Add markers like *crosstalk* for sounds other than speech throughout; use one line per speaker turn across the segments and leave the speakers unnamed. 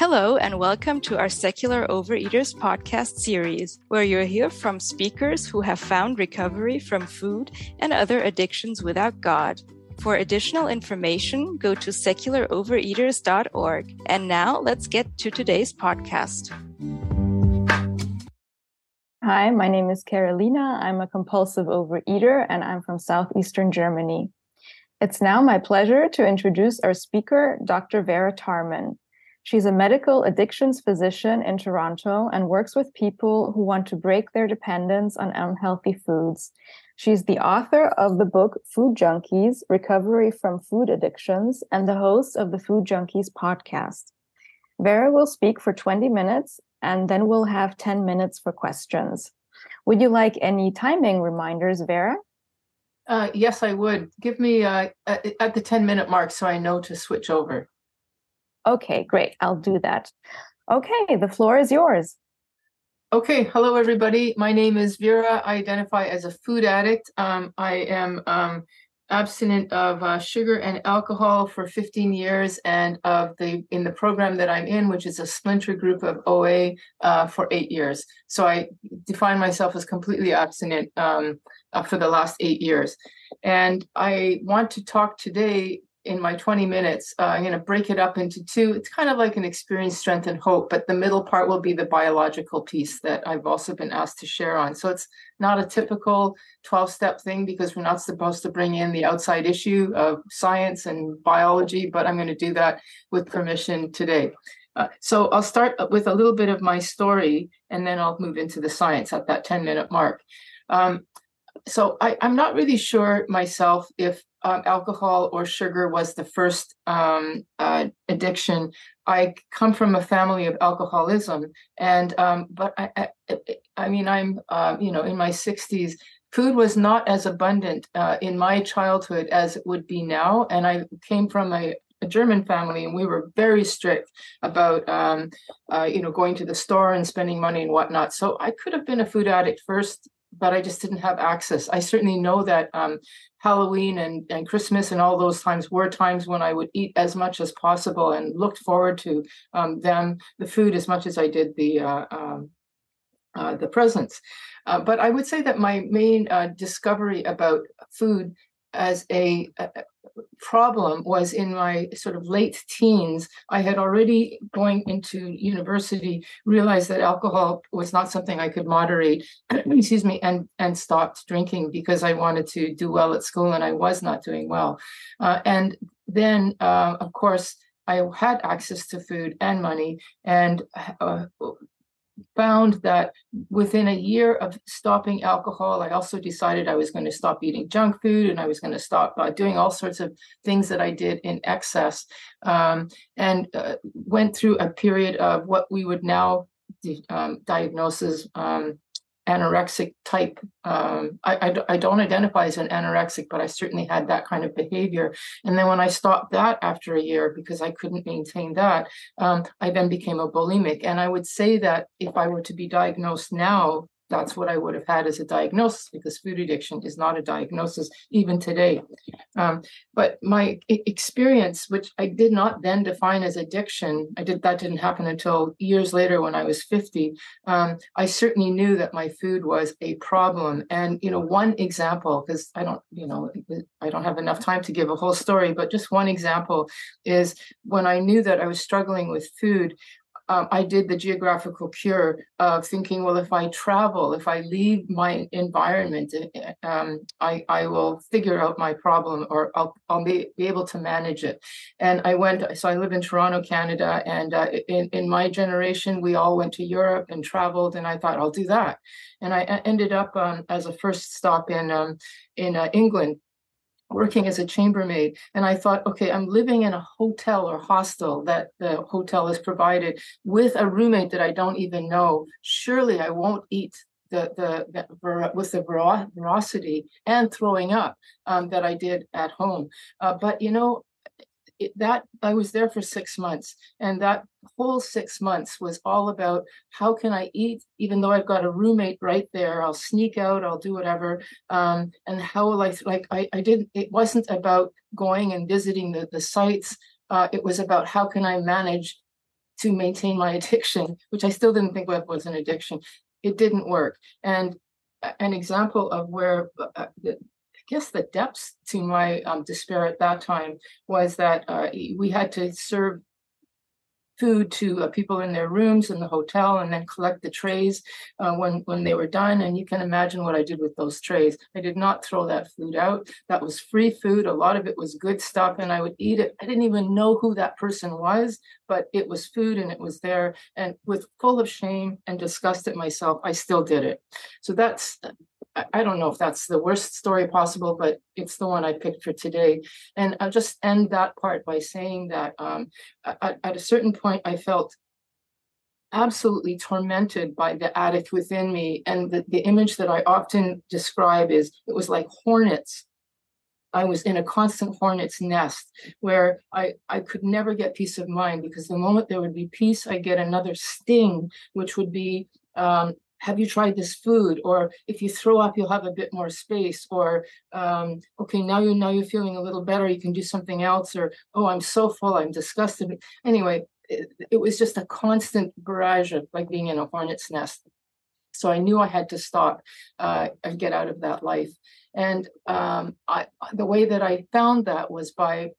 Hello, and welcome to our Secular Overeaters podcast series, where you'll hear from speakers who have found recovery from food and other addictions without God. For additional information, go to secularovereaters.org. And now let's get to today's podcast.
Hi, my name is Carolina. I'm a compulsive overeater and I'm from southeastern Germany. It's now my pleasure to introduce our speaker, Dr. Vera Tarman. She's a medical addictions physician in Toronto and works with people who want to break their dependence on unhealthy foods. She's the author of the book Food Junkies Recovery from Food Addictions and the host of the Food Junkies podcast. Vera will speak for 20 minutes and then we'll have 10 minutes for questions. Would you like any timing reminders, Vera?
Uh, yes, I would. Give me uh, at the 10 minute mark so I know to switch over.
Okay, great. I'll do that. Okay, the floor is yours.
Okay, hello everybody. My name is Vera. I identify as a food addict. Um, I am um, abstinent of uh, sugar and alcohol for 15 years, and of the in the program that I'm in, which is a splinter group of OA, uh, for eight years. So I define myself as completely abstinent um, uh, for the last eight years, and I want to talk today in my 20 minutes, uh, I'm going to break it up into two. It's kind of like an experience, strength, and hope, but the middle part will be the biological piece that I've also been asked to share on. So it's not a typical 12 step thing because we're not supposed to bring in the outside issue of science and biology, but I'm going to do that with permission today. Uh, so I'll start with a little bit of my story and then I'll move into the science at that 10 minute mark. Um, so I, am not really sure myself if um, alcohol or sugar was the first um, uh, addiction. I come from a family of alcoholism, and um, but I, I, I, mean, I'm uh, you know in my 60s. Food was not as abundant uh, in my childhood as it would be now, and I came from a, a German family, and we were very strict about, um, uh, you know, going to the store and spending money and whatnot. So I could have been a food addict first but I just didn't have access. I certainly know that um, Halloween and, and Christmas and all those times were times when I would eat as much as possible and looked forward to um, them, the food, as much as I did the uh, um, uh, the presents. Uh, but I would say that my main uh, discovery about food as a, a, problem was in my sort of late teens. I had already going into university realized that alcohol was not something I could moderate, *clears throat* excuse me, and and stopped drinking because I wanted to do well at school and I was not doing well. Uh, and then, uh, of course. I had access to food and money, and uh, found that within a year of stopping alcohol, I also decided I was going to stop eating junk food and I was going to stop uh, doing all sorts of things that I did in excess, um, and uh, went through a period of what we would now um, diagnose as um, anorexic type. Um, I, I, I, don't identify as an anorexic, but I certainly had that kind of behavior. And then when I stopped that after a year because I couldn't maintain that, um, I then became a bulimic. And I would say that if I were to be diagnosed now, that's what I would have had as a diagnosis because food addiction is not a diagnosis even today. Um, but my experience, which I did not then define as addiction, I did that didn't happen until years later when I was 50. Um, I certainly knew that my food was a problem. And you know, one example, because I don't, you know, I don't have enough time to give a whole story, but just one example is when I knew that I was struggling with food um, I did the geographical cure of thinking, well, if I travel, if I leave my environment, eh, eh, um, I, I will figure out my problem or I'll, I'll be, be able to manage it. And I went, so I live in Toronto, Canada. And uh, in, in my generation, we all went to Europe and traveled. And I thought, I'll do that. And I ended up um, as a first stop in, um, in uh, England working as a chambermaid and i thought okay i'm living in a hotel or hostel that the hotel has provided with a roommate that i don't even know surely i won't eat the, the, the with the veracity and throwing up um, that I did at home. Uh, but you know, it, that I was there for six months, and that whole six months was all about how can I eat, even though I've got a roommate right there. I'll sneak out, I'll do whatever, um, and how will I like I, I didn't. It wasn't about going and visiting the the sites. Uh, it was about how can I manage to maintain my *laughs* addiction, which I still didn't think was an addiction. It didn't work. And an example of where uh, I guess the depths to my um, despair at that time was that uh, we had to serve food to uh, people in their rooms in the hotel and then collect the trays uh, when when they were done. And you can imagine what i did with those trays. I did not throw that food out. That was free food. A lot of it was good stuff and i would eat it. I didn't even know who that person was but it was food and it was there. And with full of shame and disgust at myself i still did it. So that's I don't know if that's the worst story possible, but it's the one I picked for today. And I'll just end that part by saying that um, at, at a certain point, I felt absolutely tormented by the addict within me. And the, the image that I often describe is it was like hornets. I was in a constant hornet's nest where I, I could never get peace of mind because the moment there would be peace, I get another sting, which would be um, have you tried this food? Or if you throw up you'll have a bit more space. Or um, okay now you now you're feeling a little better you can do something else. Or oh i'm so full i'm disgusted. Anyway it, it was just a constant barrage of like being in a hornet's nest. So i knew i had to stop uh, and get out of that life. And um, I, the way that i found that was by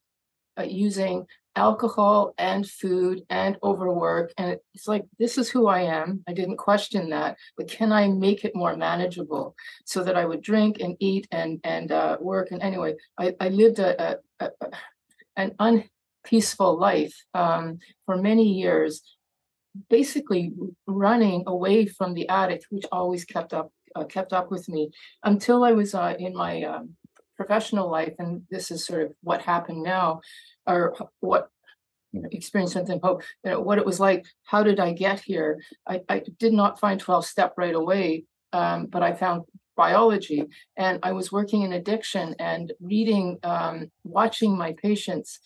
uh, using alcohol and food and overwork and it's like this is who i am. I didn't question that but can i make it more manageable so that i would drink and eat and and uh, work? And anyway i, I lived a, a, a an unpeaceful life um, for many years basically running away from the addict which always kept up uh, kept up with me until i was uh, in my um, professional life and this is sort of what happened now or what you know, experience something hope you know what it was like how did i get here? I, I did not find 12 step right away um, but i found biology and i was working in addiction and reading um, watching my patients.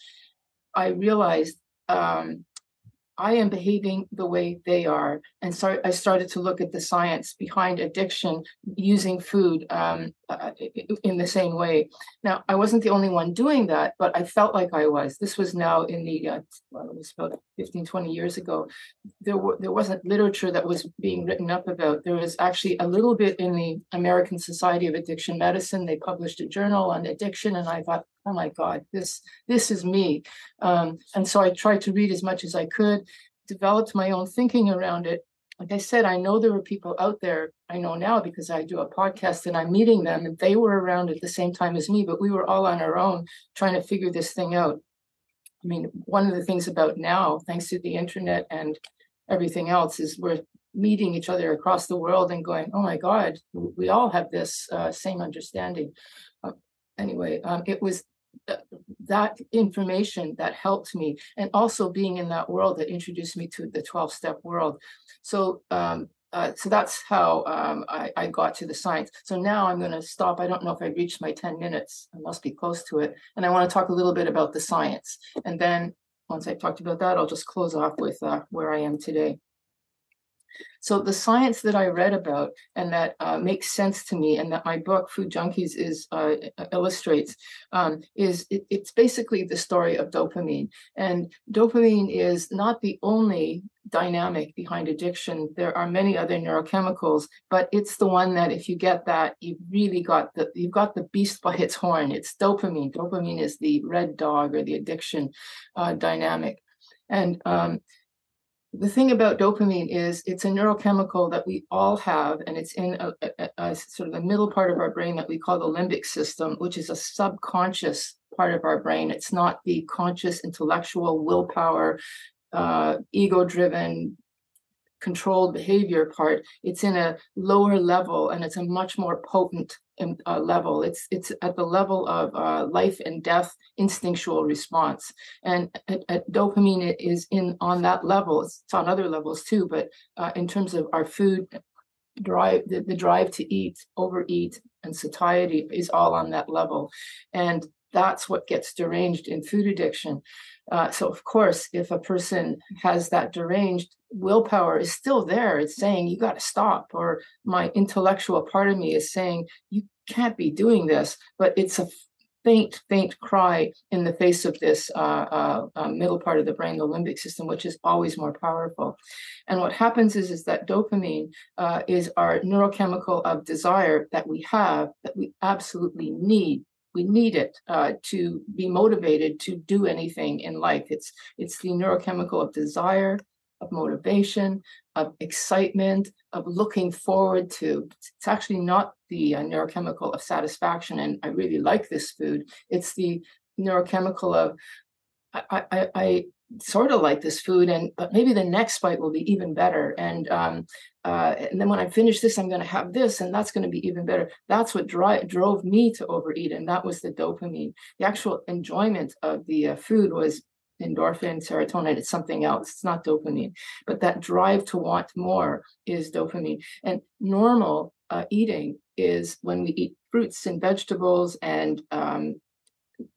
I realized um, I am behaving the way they are. And so I started to look at the science behind addiction using food um, uh, in the same way. Now, I wasn't the only one doing that, but I felt like I was. This was now in the, uh, well, it was about 15, 20 years ago. There, there wasn't literature that was being written up about. There was actually a little bit in the American Society of Addiction Medicine. They published a journal on addiction, and I thought, oh my god this this is me. Um, and so i tried to read as much as i could developed my own thinking around it. Like i said i know there were people out there i know now because i do a podcast and i'm meeting them and they were around at the same time as me but we were all on our own trying to figure this thing out. I mean one of the things about now thanks to the internet and everything else is we're meeting each other across the world and going oh my god we all have this uh, same understanding. Uh, anyway um, it was that information that helped me and also being in that world that introduced me to the 12 step world so um, uh, so that's how um, I, I, got to the science. So now I'm going to stop. I don't know if I reached my 10 minutes. I must be close to it. And I want to talk a little bit about the science. And then once I've talked about that, I'll just close off with uh, where I am today. So the science that I read about and that uh, makes sense to me, and that my book Food Junkies is uh, illustrates, um, is it, it's basically the story of dopamine. And dopamine is not the only dynamic behind addiction. There are many other neurochemicals, but it's the one that if you get that, you've really got the you've got the beast by its horn. It's dopamine. Dopamine is the red dog or the addiction uh, dynamic, and um, the thing about dopamine is it's a neurochemical that we all have, and it's in a, a, a, sort of the middle part of our brain that we call the limbic system, which is a subconscious part of our brain. It's not the conscious, intellectual, willpower, uh, ego driven controlled behavior part it's in a lower level and it's a much more potent uh, level. It's it's at the level of uh, life and death instinctual response. And at, dopamine is in on that level. It's, it's on other levels too but uh, in terms of our food drive the, the drive to eat overeat and satiety is all on that level. And that's what gets deranged in food addiction uh, so, of course, if a person has that deranged willpower is still there, it's saying you got to stop, or my intellectual part of me is saying you can't be doing this, but it's a faint, faint cry in the face of this uh, uh, uh, middle part of the brain, the limbic system, which is always more powerful. And what happens is, is that dopamine uh, is our neurochemical of desire that we have, that we absolutely need. We need it uh, to be motivated to do anything in life. It's it's the neurochemical of desire, of motivation, of excitement, of looking forward to. It's actually not the uh, neurochemical of satisfaction, and I really like this food. It's the neurochemical of I, I, I sort of like this food, and but maybe the next bite will be even better. And um, uh, and then when I finish this, I'm going to have this, and that's going to be even better. That's what dri- drove me to overeat, and that was the dopamine. The actual enjoyment of the uh, food was endorphin, serotonin, it's something else. It's not dopamine. But that drive to want more is dopamine. And normal uh, eating is when we eat fruits and vegetables and um,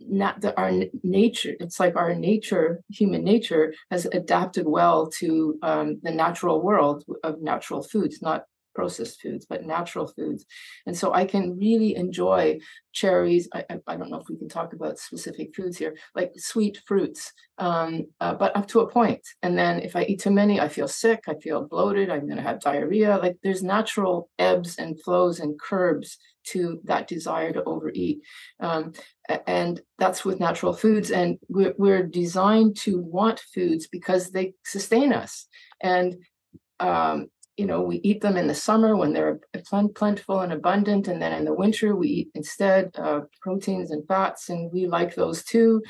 not the, our nature it's like our nature human nature has adapted well to um, the natural world of natural foods not processed foods, but natural foods. And so I can really enjoy cherries. I, I, I don't know if we can talk about specific foods here, like sweet fruits, um, uh, but up to a point. And then if I eat too many, I feel sick, I feel bloated, I'm going to have diarrhea. Like there's natural ebbs and flows and curbs to that desire to overeat. Um, and that's with natural foods. And we're, we're designed to want foods because they sustain us. And um, you know, we eat them in the summer when they're plentiful and abundant, and then in the winter we eat instead uh, proteins and fats, and we like those too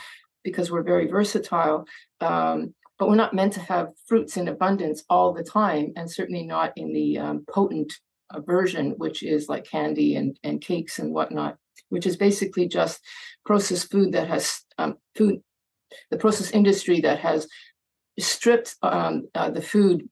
because we're very versatile. Um, but we're not meant to have fruits in abundance all the time, and certainly not in the um, potent uh, version, which is like candy and, and cakes and whatnot, which is basically just processed food that has um, food, the process industry that has stripped um, uh, the food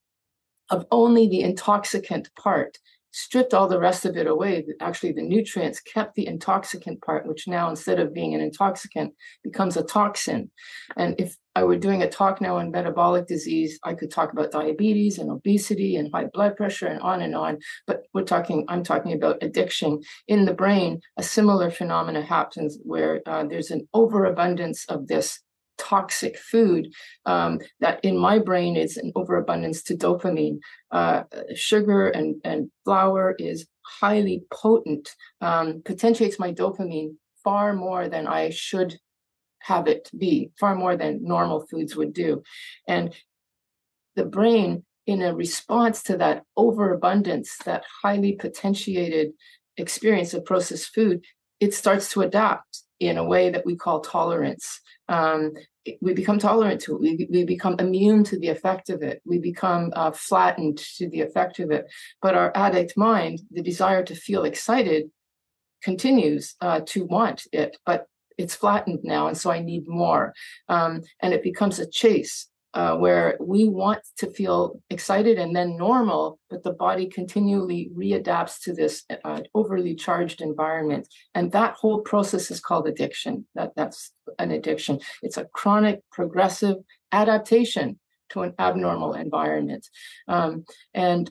of only the intoxicant part, stripped all the rest of it away. Actually, the nutrients kept the intoxicant part, which now, instead of being an intoxicant, becomes a toxin. And if I were doing a talk now on metabolic disease, I could talk about diabetes and obesity and high blood pressure and on and on. But we're talking, I'm talking about addiction. In the brain, a similar phenomena happens where uh, there's an overabundance of this toxic food um, that in my brain is an overabundance to dopamine. Uh, sugar and, and flour is highly potent, um, potentiates my dopamine far more than I should have it be, far more than normal foods would do. And the brain, in a response to that overabundance, that highly potentiated experience of processed food, it starts to adapt in a way that we call tolerance um, we become tolerant to it. We, we become immune to the effect of it. We become uh, flattened to the effect of it. But our addict mind, the desire to feel excited, continues uh, to want it, but it's flattened now. And so I need more. Um, and it becomes a chase uh, where we want to feel excited and then normal, but the body continually readapts to this uh, overly charged environment. And that whole process is called addiction. That, that's an addiction. It's a chronic, progressive adaptation to an abnormal environment. Um, and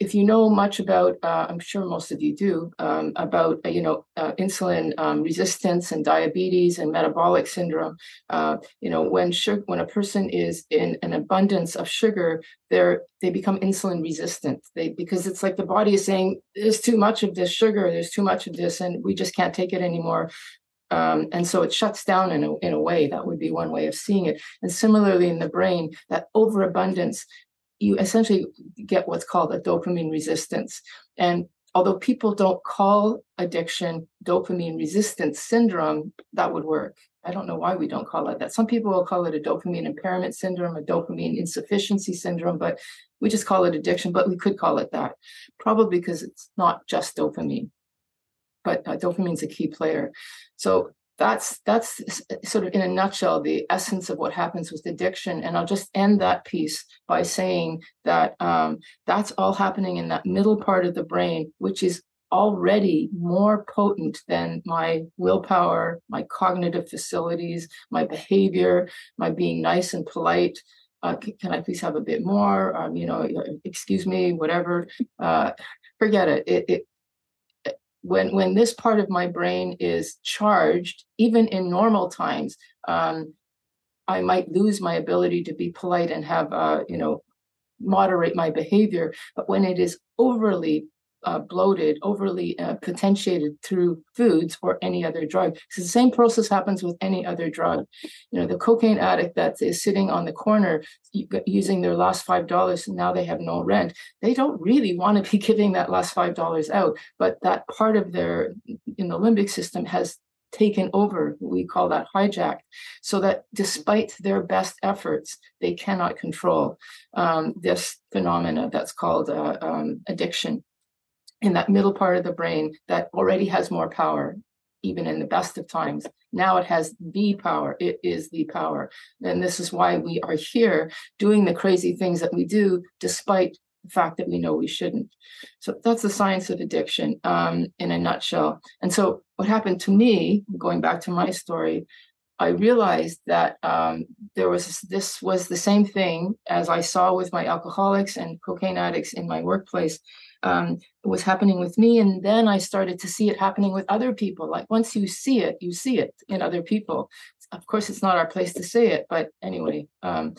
if you know much about, uh, I'm sure most of you do, um, about uh, you know uh, insulin um, resistance and diabetes and metabolic syndrome, uh, you know when sugar, when a person is in an abundance of sugar, they're they become insulin resistant. They because it's like the body is saying there's too much of this sugar, there's too much of this, and we just can't take it anymore. Um, and so it shuts down in a, in a way that would be one way of seeing it and similarly in the brain that overabundance you essentially get what's called a dopamine resistance. And although people don't call addiction dopamine resistance syndrome, that would work. I don't know why we don't call it that. Some people will call it a dopamine impairment syndrome, a dopamine insufficiency syndrome, but we just call it addiction, but we could call it that. Probably because it's not just dopamine, but uh, dopamine is a key player. So that's that's sort of in a nutshell the essence of what happens with addiction. And i'll just end that piece by saying that um, that's all happening in that middle part of the brain which is already more potent than my willpower my cognitive facilities my behavior my being nice and polite. Uh, can, i please have a bit more? Um, you know excuse me whatever. Uh, forget it. it, it when when this part of my brain is charged, even in normal times, um, I might lose my ability to be polite and have uh, you know moderate my behavior. But when it is overly uh, bloated, overly uh, potentiated through foods or any other drug. So the same process happens with any other drug. You know, the cocaine addict that is sitting on the corner using their last five dollars and now they have no rent. They don't really want to be *laughs* giving that last five dollars out, but that part of their in the limbic system has taken over we call that hijacked so that despite their best efforts they cannot control um, this phenomena that's called uh, um, addiction in that middle part of the brain that already has more power, even in the best of times. Now it has the power. It is the power. And this is why we are here doing the crazy things that we do, despite the fact that we know we shouldn't. So that's the science of addiction um, in a nutshell. And so what happened to me, going back to my story, I realized that um, there was this was the same thing as I saw with my alcoholics and cocaine addicts in my workplace um, was happening with me. And then I started to see it happening with other people. Like once you see it, you see it in other people. Of course, it's not our place to say it, but anyway. Um,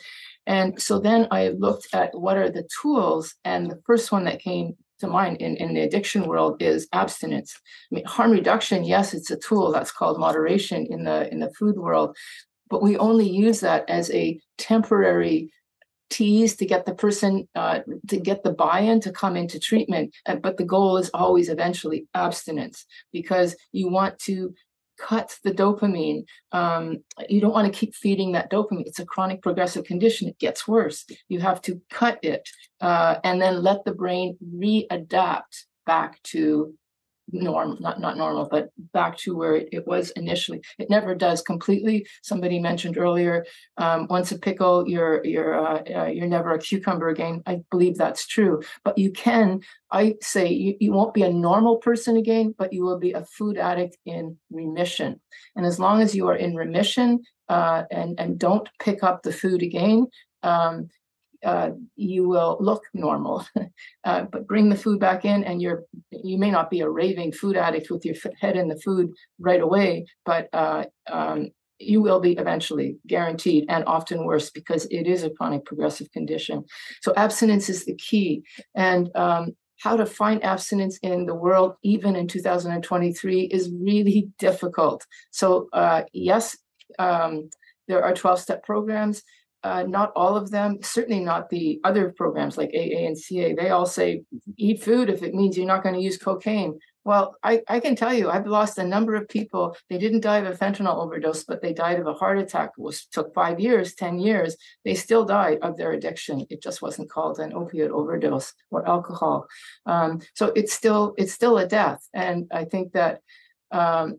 and so then I looked at what are the tools. And the first one that came to mind in, in the addiction world is abstinence. I mean, harm reduction, yes, it's a tool that's called moderation in the in the food world, but we only use that as a temporary tease to get the person uh, to get the buy-in to come into treatment but the goal is always eventually abstinence because you want to cut the dopamine um, you don't want to keep feeding that dopamine. It's a chronic progressive condition. It gets worse. You have to cut it uh, and then let the brain readapt back to norm not not normal but back to where it, it was initially. It never does completely. Somebody mentioned earlier um, once a pickle you're you're uh, uh, you're never a cucumber again. I believe that's true. But you can i say you, you won't be a normal person again but you will be a food addict in remission. And as long as you are in remission uh, and and don't pick up the food again um, uh, you will look normal. *laughs* uh, but bring the food back in, and you're you may not be a raving food addict with your head in the food right away, but uh, um, you will be eventually guaranteed, and often worse because it is a chronic progressive condition. So abstinence is the key, and um, how to find abstinence in the world, even in 2023, is really *laughs* difficult. So uh, yes, um, there are 12 step programs uh, not all of them, certainly not the other programs like AA and CA. They all say eat food if it means you're not going to use cocaine. Well, I, I can tell you, I've lost a number of people. They didn't die of a fentanyl overdose, but they died of a heart attack. Was took five years, ten years. They still died of their addiction. It just wasn't called an opioid overdose or alcohol. Um, so it's still it's still a death, and I think that um,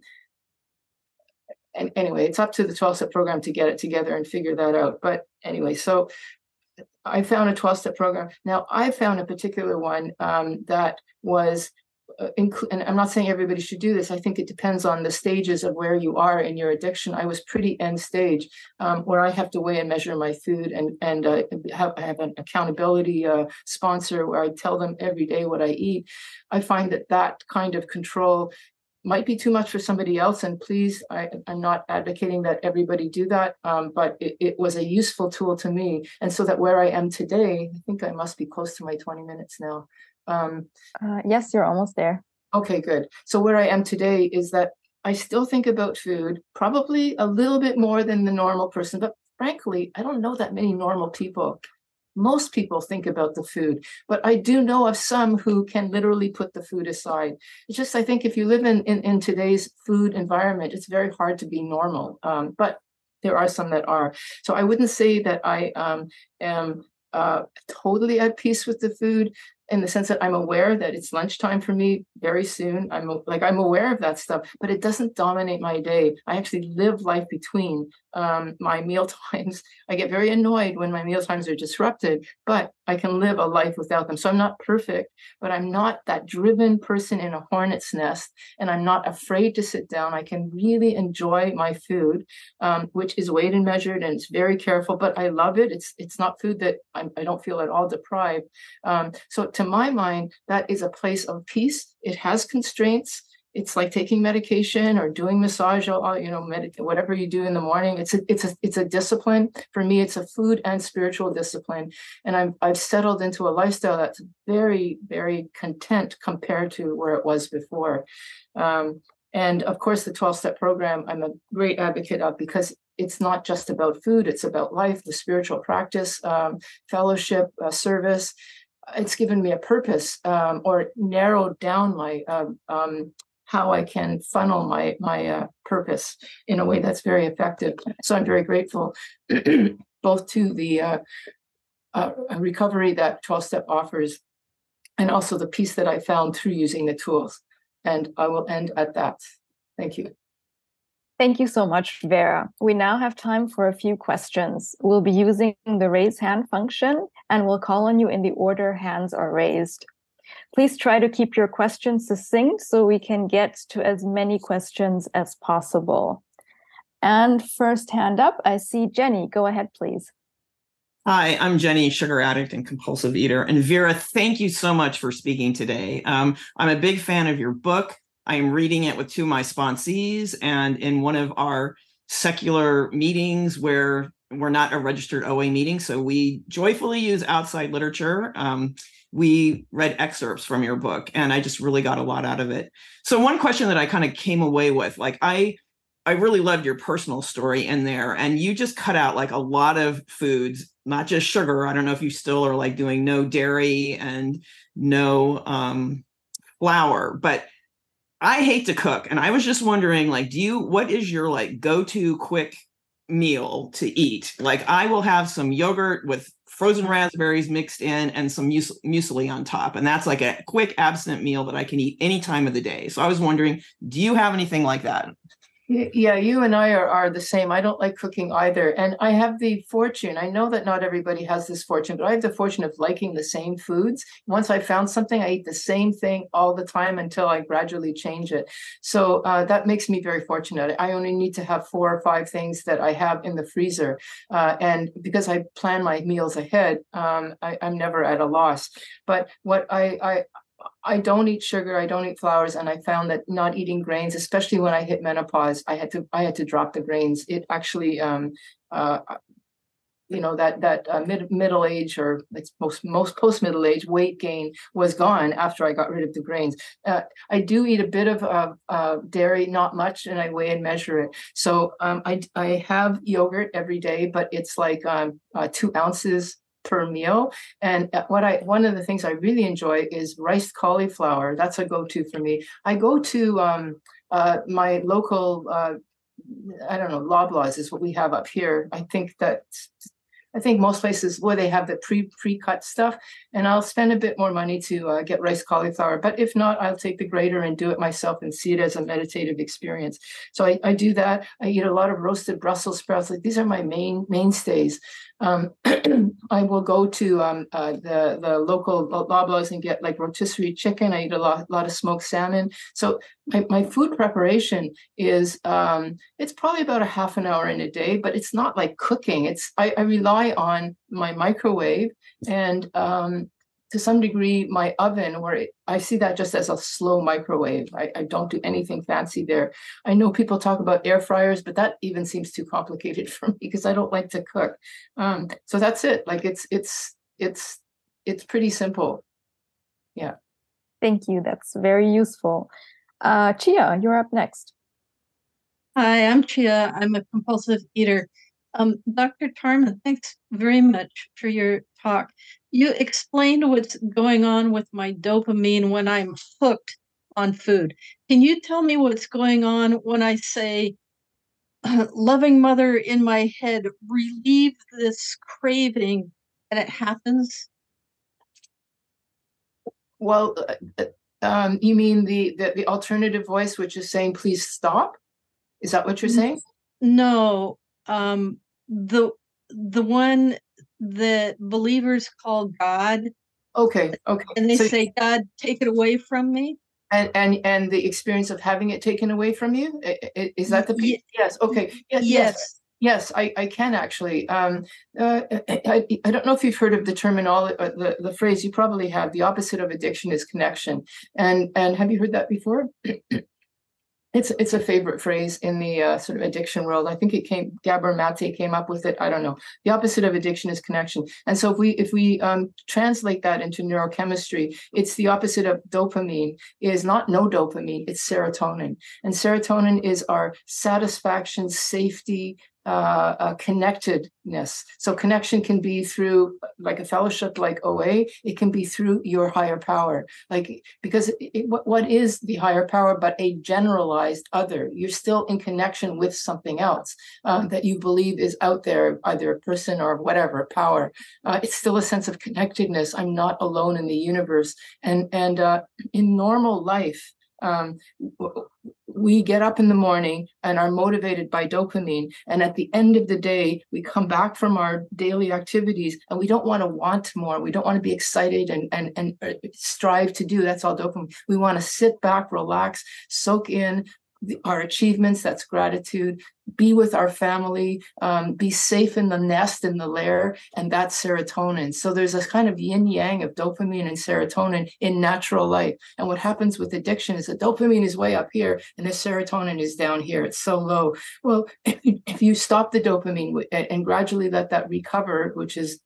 and anyway, it's up to the 12 step program to get it together and figure that out. But anyway, so I found a 12 step program. Now, I found a particular one um, that was, uh, inc- and I'm not saying everybody should do this. I think it depends on the stages of where you are in your addiction. I was pretty end stage um, where I have to weigh and measure my food and, and uh, have, I have an accountability uh, sponsor where I tell them every day what I eat. I find that that kind of control might be too much for somebody else. And please, I, am not advocating that everybody do that, um, but it, it, was a useful tool to me. And so that where I am today, I think I must be close to my 20 minutes now. Um,
uh, yes, you're almost there.
Okay, good. So where I am today is that I still think about food, probably a little bit more than the normal person, but frankly, I don't know that many normal people most people think about the food, but I do know of some who can literally put the food aside. It's just, I think if you live in, in, in today's food environment, it's very hard to be normal. Um, but there are some that are. So I wouldn't say that I um, am uh, totally at peace with the food in the sense that I'm aware that it's lunchtime for me very soon. I'm like I'm aware of that stuff, but it doesn't dominate my day. I actually live life between um, my meal *laughs* times. I get very annoyed when my meal times are disrupted, but I can live a life without them. So I'm not perfect, but I'm not that driven person in a hornet's nest, and I'm not afraid to sit down. I can really enjoy my food, um, which is weighed and measured, and it's very careful. But I love it. It's it's not food that I'm, I do not feel at all deprived. Um, so to my mind, that is a place of peace. It has constraints it's like taking medication or doing massage or you know med- whatever you do in the morning. It's a it's a it's a discipline. For me it's a food and spiritual discipline. And i've i've settled into a lifestyle that's very very content compared to where it was before. Um, and of course the 12 step program i'm a great advocate of because it's not just about food it's about life the spiritual practice um, fellowship uh, service. It's given me a purpose um, or narrowed down my um, um, how I can funnel my my uh, purpose in a way that's very effective. So I'm very grateful *clears throat* both to the uh, uh, recovery that 12 step offers and also the peace that I found through using the tools. And I will end at that. Thank you.
Thank you so much, Vera. We now have time for a few questions. We'll be using the raise hand function and we'll call on you in the order hands are raised. Please try to keep your questions succinct so we can get to as many questions as possible. And first hand up, I see Jenny. Go ahead, please.
Hi, I'm Jenny, sugar addict and compulsive eater. And Vera, thank you so much for speaking today. Um, I'm a big fan of your book. I am reading it with two of my sponsees and in one of our secular meetings where we're not a registered OA meeting. So we joyfully use outside literature. Um, we read excerpts from your book and i just really got a lot out of it. So one question that i kind of came away with like i i really loved your personal story in there and you just cut out like a lot of foods not just sugar. I don't know if you still are like doing no dairy and no um flour but i hate to cook and i was just wondering like do you what is your like go-to quick meal to eat? Like i will have some yogurt with frozen raspberries mixed in and some muesli on top. And that's like a quick abstinent meal that I can eat any time of the day. So I was wondering, do you have anything like that?
Yeah, you and I are, are the same. I don't like cooking either. And I have the fortune, I know that not everybody has this fortune, but I have the fortune of liking the same foods. Once I found something, I eat the same thing all the time until I gradually change it. So uh, that makes me very fortunate. I only need to have four or five things that I have in the freezer. Uh, and because I plan my meals ahead, um, I, am never at a loss. But what I, I I don't eat sugar, I don't eat flours, and I found that not eating grains, especially when I hit menopause, I had to I had to drop the grains. It actually, um, uh, you know, that that uh, mid middle age or it's most most post middle age weight gain was gone after I got rid of the grains. Uh, I do eat a bit of uh, uh, dairy, not much, and I weigh and measure it. So um, I I have yogurt every day, but it's like um, uh, two ounces per meal. And uh, what I one of the things I really enjoy is rice cauliflower. That's a go-to for me. I go to um, uh, my local. Uh, I don't know, Loblaws is what we have up here. I think that I think most places where they have the pre pre cut stuff, and I'll spend a bit more money to uh, get rice cauliflower. But if not, I'll take the grater and do it myself and see it as a meditative experience. So I, I do that. I eat a lot of roasted Brussels sprouts. Like these are my main mainstays. Um, *clears throat* I will go to um, uh, the the local Loblaws and get like rotisserie chicken. I eat a lot, lot of smoked salmon. So my, my food preparation is um, it's probably about a half an hour in a day, but it's not like cooking. It's I, I rely on my microwave and um, to some degree my oven where it, i see that just as a slow microwave. I, I, don't do anything fancy there. I know people talk about air fryers but that even seems too complicated *laughs* for me because i don't like to cook. Um, so that's it. Like it's it's it's it's pretty simple. Yeah.
Thank you. That's very useful. Uh, chia you're up next.
Hi i'm chia. I'm a compulsive eater. Um, Dr. Tarman, thanks very much for your talk. You explained what's going on with my dopamine when I'm hooked on food. Can you tell me what's going on when I say, loving mother in my head, relieve this craving, and it happens?
Well, uh, um, you mean the, the the alternative voice, which is saying, "Please stop." Is that what you're saying?
No, um, the the one that believers call God.
Okay, okay.
And they so, say, God, take it away from me.
And and and the experience of having it taken away from you is that the
yes?
yes. Okay. Yes. Yes. Yes, I, I can actually. Um, uh, I, I don't know if you've heard of the terminology, uh, the, the phrase. You probably have. The opposite of addiction is connection. And and have you heard that before? *clears throat* it's it's a favorite phrase in the uh, sort of addiction world. I think it came Gabor Mate came up with it. I don't know. The opposite of addiction is connection. And so if we if we um, translate that into neurochemistry, it's the opposite of dopamine. Is not no dopamine. It's serotonin. And serotonin is our satisfaction, safety, uh, uh, connectedness. So connection can be through like a fellowship like OA. It can be through your higher power. Like because it, what, what is the higher power but a generalized other? You're still in connection with something else um, that you believe is out there, either a person or whatever power. Uh, it's still a sense of connectedness. I'm not alone in the universe. And and uh, in normal life. Um, we get up in the morning and are motivated by dopamine. And at the end of the day we come back from our daily activities and we don't want to want more. We don't want to be excited and and and uh, strive to do that's all dopamine. We want to sit back relax soak in our achievements that's gratitude be with our family, um, be safe in the nest, in the lair, and that's serotonin. So there's a kind of yin yang of dopamine and serotonin in natural life. And what happens with addiction is that dopamine is way up here and the serotonin is down here. It's so low. Well, *clears throat* if you stop the dopamine and gradually let that recover, which is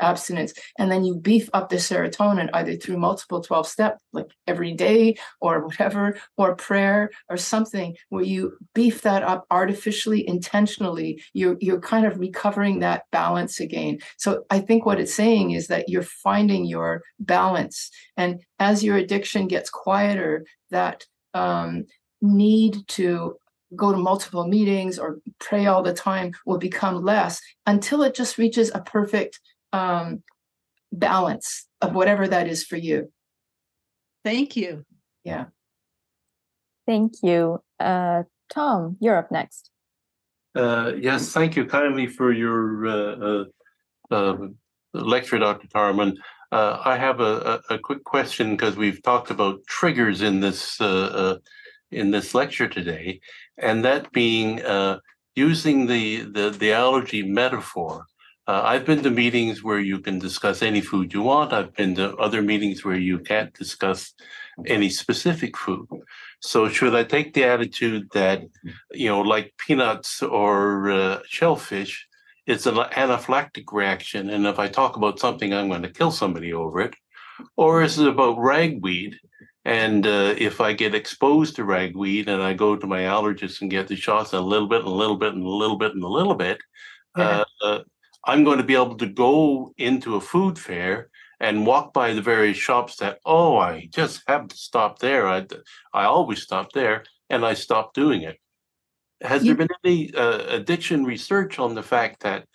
abstinence, and then you beef up the serotonin either through multiple 12 step, like every day or whatever, or prayer or something where you beef that up artificially intentionally, you're you're kind of recovering that balance again. So I think what it's saying is that you're finding your balance, and as your addiction gets quieter, that um, need to go to multiple meetings or pray all the time will become less until it just reaches a perfect um, balance of whatever that is for you.
Thank you.
Yeah.
Thank you. Uh, Tom, you're up next.
Uh, yes, thank you kindly for your uh, uh, um, lecture, Dr. Tarman. Uh, I have a, a, a quick question because we've talked about triggers in this uh, uh, in this lecture today, and that being using the, the the allergy metaphor. I've been to meetings where you can discuss any food you want. I've been to other meetings where you can't discuss any specific food. So should I take the attitude that, you know, like peanuts or uh, shellfish, it's an anaphylactic reaction, and if I talk about something, I'm going to kill somebody over it, or is it about ragweed? And uh, if I get exposed to ragweed and I go to my allergist and get the shots a little bit and a little bit and a little bit and a little bit, yeah. uh, I'm going to be able to go into a food fair and walk by the various shops that oh i just have to stop there i i always stop there and i stop doing it has there been any uh, addiction research on the fact that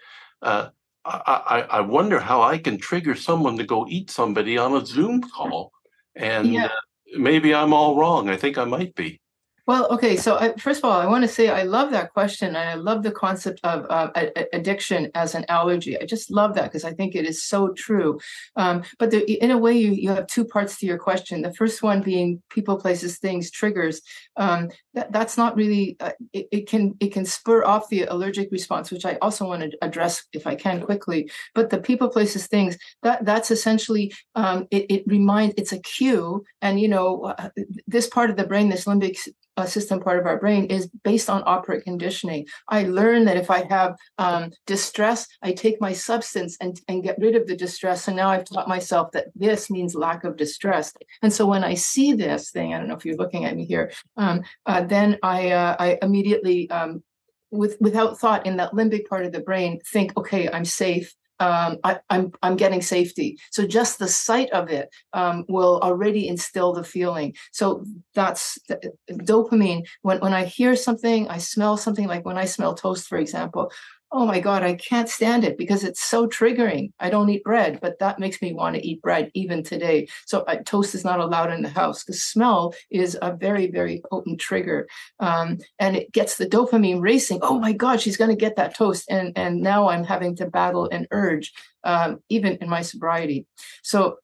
uh, I, I wonder how I can trigger someone to go eat somebody on a Zoom call, and yeah. Maybe I'm all wrong. I think I might be.
Well, okay. So I, first of all, I want to say I love that question, and I love the concept of uh, addiction as an allergy. I just love that because I think it is so true. Um, but the, in a way, you, you have two parts to your question. The first one being people, places, things, triggers. Um, that, that's not really. Uh, it, it, can it can spur off the allergic response, which I also want to address if I can quickly. But the people, places, things. That that's essentially um, it, it reminds. It's a cue, and you know uh, this part of the brain, this limbic uh, system part of our brain is based on operant conditioning. I learn that if I have um, distress, I take my substance and, and get rid of the distress. And now I've taught myself that this means lack of distress. And so when I see this thing, I don't know if you're looking at me here, um, uh, then I, uh, I immediately um, with without thought in that limbic part of the brain think okay i'm safe um, I, am I'm, I'm getting safety. So just the sight of it um, will already instill the feeling. So that's the, dopamine. When when I hear something, I smell something like when I smell toast, for example oh my God, I can't stand it because it's so triggering. I don't eat bread, but that makes me want to eat bread even today. So uh, toast is not allowed in the house because smell is a very, very potent trigger. Um, and it gets the dopamine racing. Oh my God, she's going to get that toast. And, and now I'm having to battle an urge, um, even in my sobriety. So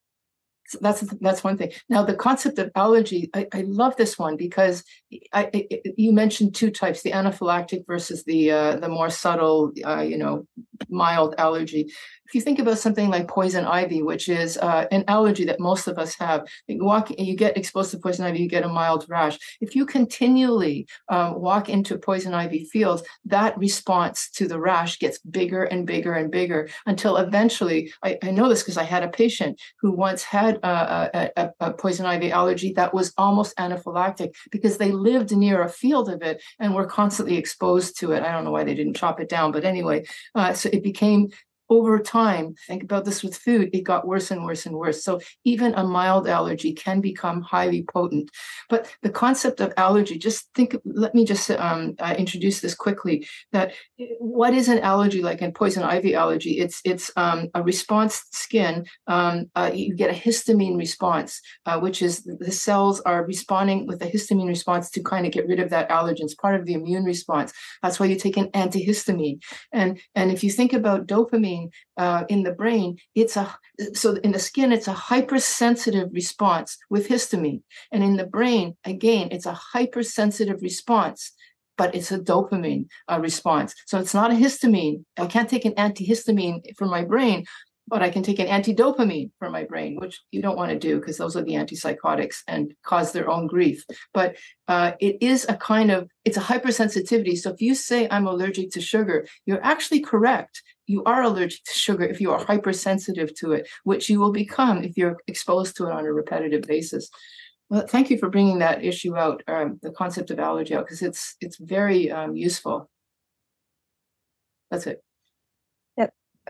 so that's that's one thing. Now the concept of allergy, I, I love this one because I, I, you mentioned two types: the anaphylactic versus the uh, the more subtle, uh, you know, mild allergy if you think about something like poison ivy, which is uh, an allergy that most of us have, you walk, you get exposed to poison ivy, you get a mild rash. If you continually uh, walk into poison ivy fields, that response to the rash gets bigger and bigger and bigger until eventually, I, I know this because I had a patient who once had a, a, a, poison ivy allergy that was almost anaphylactic because they lived near a field of it and were constantly exposed to it. I don't know why they didn't chop it down, but anyway, uh, so it became over time, think about this with food, it got worse and worse and worse. So even a mild allergy can become highly potent. But the concept of allergy, just think, let me just um, uh, introduce this quickly that eh, what is an allergy like in poison ivy allergy? It's, it's um, a response skin. Um, uh, you get a histamine response, uh, which is the cells are responding with a histamine response to kind of get rid of that allergen. It's part of the immune response. That's why you take an antihistamine. And, and if you think about dopamine, uh, in the brain, it's a so in the skin, it's a hypersensitive response with histamine, and in the brain, again, it's a hypersensitive response but it's a dopamine uh, response. So it's not a histamine. I can't take an antihistamine for my brain, but I can take an antidopamine for my brain, which you don't want to do because those are the antipsychotics and cause their own grief. But uh, it is a kind of it's a hypersensitivity. So if you say I'm allergic to sugar, you're actually correct you are allergic to sugar if you are hypersensitive to it, which you will become if you're exposed to it on a repetitive basis. Well, thank you for bringing that issue out, um, the concept of allergy out, because it's it's very um, useful. That's it.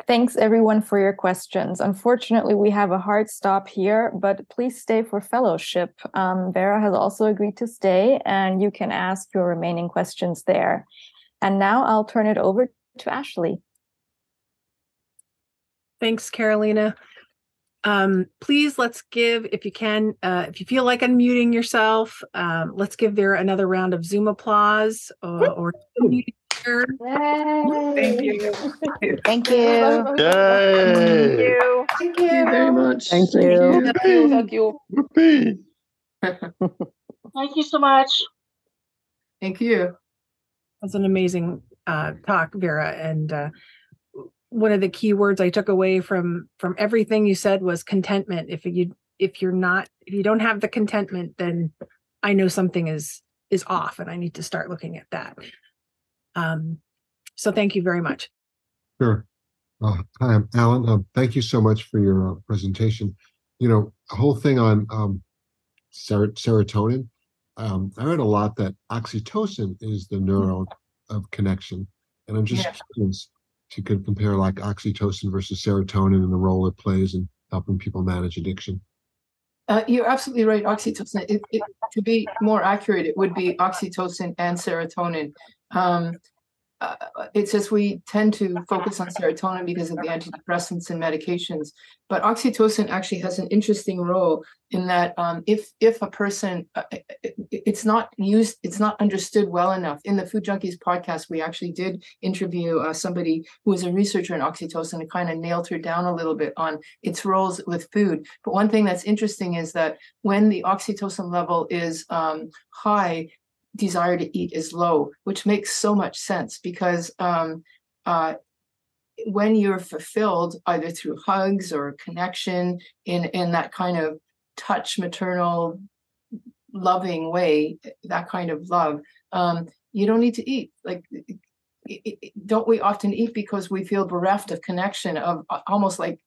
Thanks everyone for your questions. Unfortunately, we have a hard stop here, but please stay for fellowship. Um, Vera has also agreed to stay, and you can ask your remaining questions there. And now I'll turn it over to Ashley.
Thanks, Carolina. Um, please let's give, if you can, uh, if you feel like unmuting yourself, um, let's give Vera another round of Zoom applause uh, or, or
Thank you.
Thank you.
Yay.
Thank you.
Thank you very much.
Thank you.
Thank you. Thank you. Thank you so much.
Thank you.
That's an amazing uh, talk, Vera, and uh, one of the key words I took away from from everything you said was contentment. If you if you're not if you don't have the contentment, then I know something is is off, and I need to start looking at that. Um, so thank you very much.
Sure. Uh, hi, I'm Alan. Uh, thank you so much for your uh, presentation. You know, a whole thing on um, ser- serotonin. Um, I read a lot that oxytocin is the neuron of connection, and I'm just yeah. curious you could compare like oxytocin versus serotonin and the role it plays in helping people manage addiction.
Uh, you're absolutely right. Oxytocin. It, it, to be more accurate, it would be oxytocin and serotonin. Um, uh, it's just we tend to focus on serotonin because of the antidepressants and medications, but oxytocin actually has an interesting role in that um, if if a person uh, it's not used it's not understood well enough. In the food junkies podcast we actually did interview uh, somebody who was a researcher in oxytocin and kind of nailed her down a little bit on its roles with food. But one thing that's interesting is that when the oxytocin level is um, high desire to eat is low, which makes so much sense because um, uh, when you're fulfilled either through hugs or connection in in that kind of touch maternal loving way that kind of love um, you don't need to eat. Like don't we often eat because we feel bereft of connection of almost like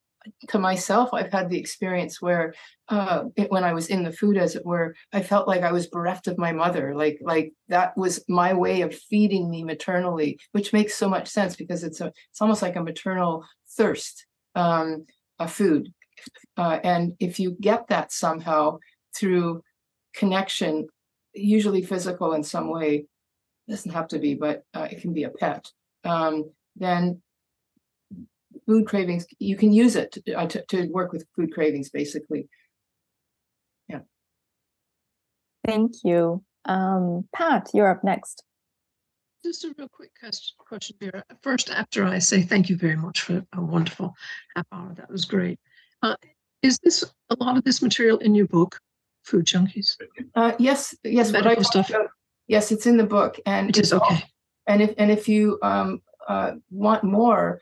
to myself, I've had the experience where uh, it, when I was in the food, as it were, I felt like I was bereft of my mother. Like like that was my way of feeding me maternally, which makes so much sense because it's a it's almost like a maternal thirst, um, a food. Uh, and if you get that somehow through connection, usually physical in some way, doesn't have to be, but uh, it can be a pet. Um, then food cravings, you can use it to, uh, to, to work with food cravings, basically. Yeah.
Thank you. Um, Pat, you're up next.
Just a real quick question, Vera. First, after I say thank you very much for a wonderful half hour, that was great. Uh, Is this a lot of this material in your book, Food Junkies?
Uh, yes, yes,
Medical stuff.
yes, it's in the book, and
It is
it's all-
okay.
And if and if you um, uh, want more,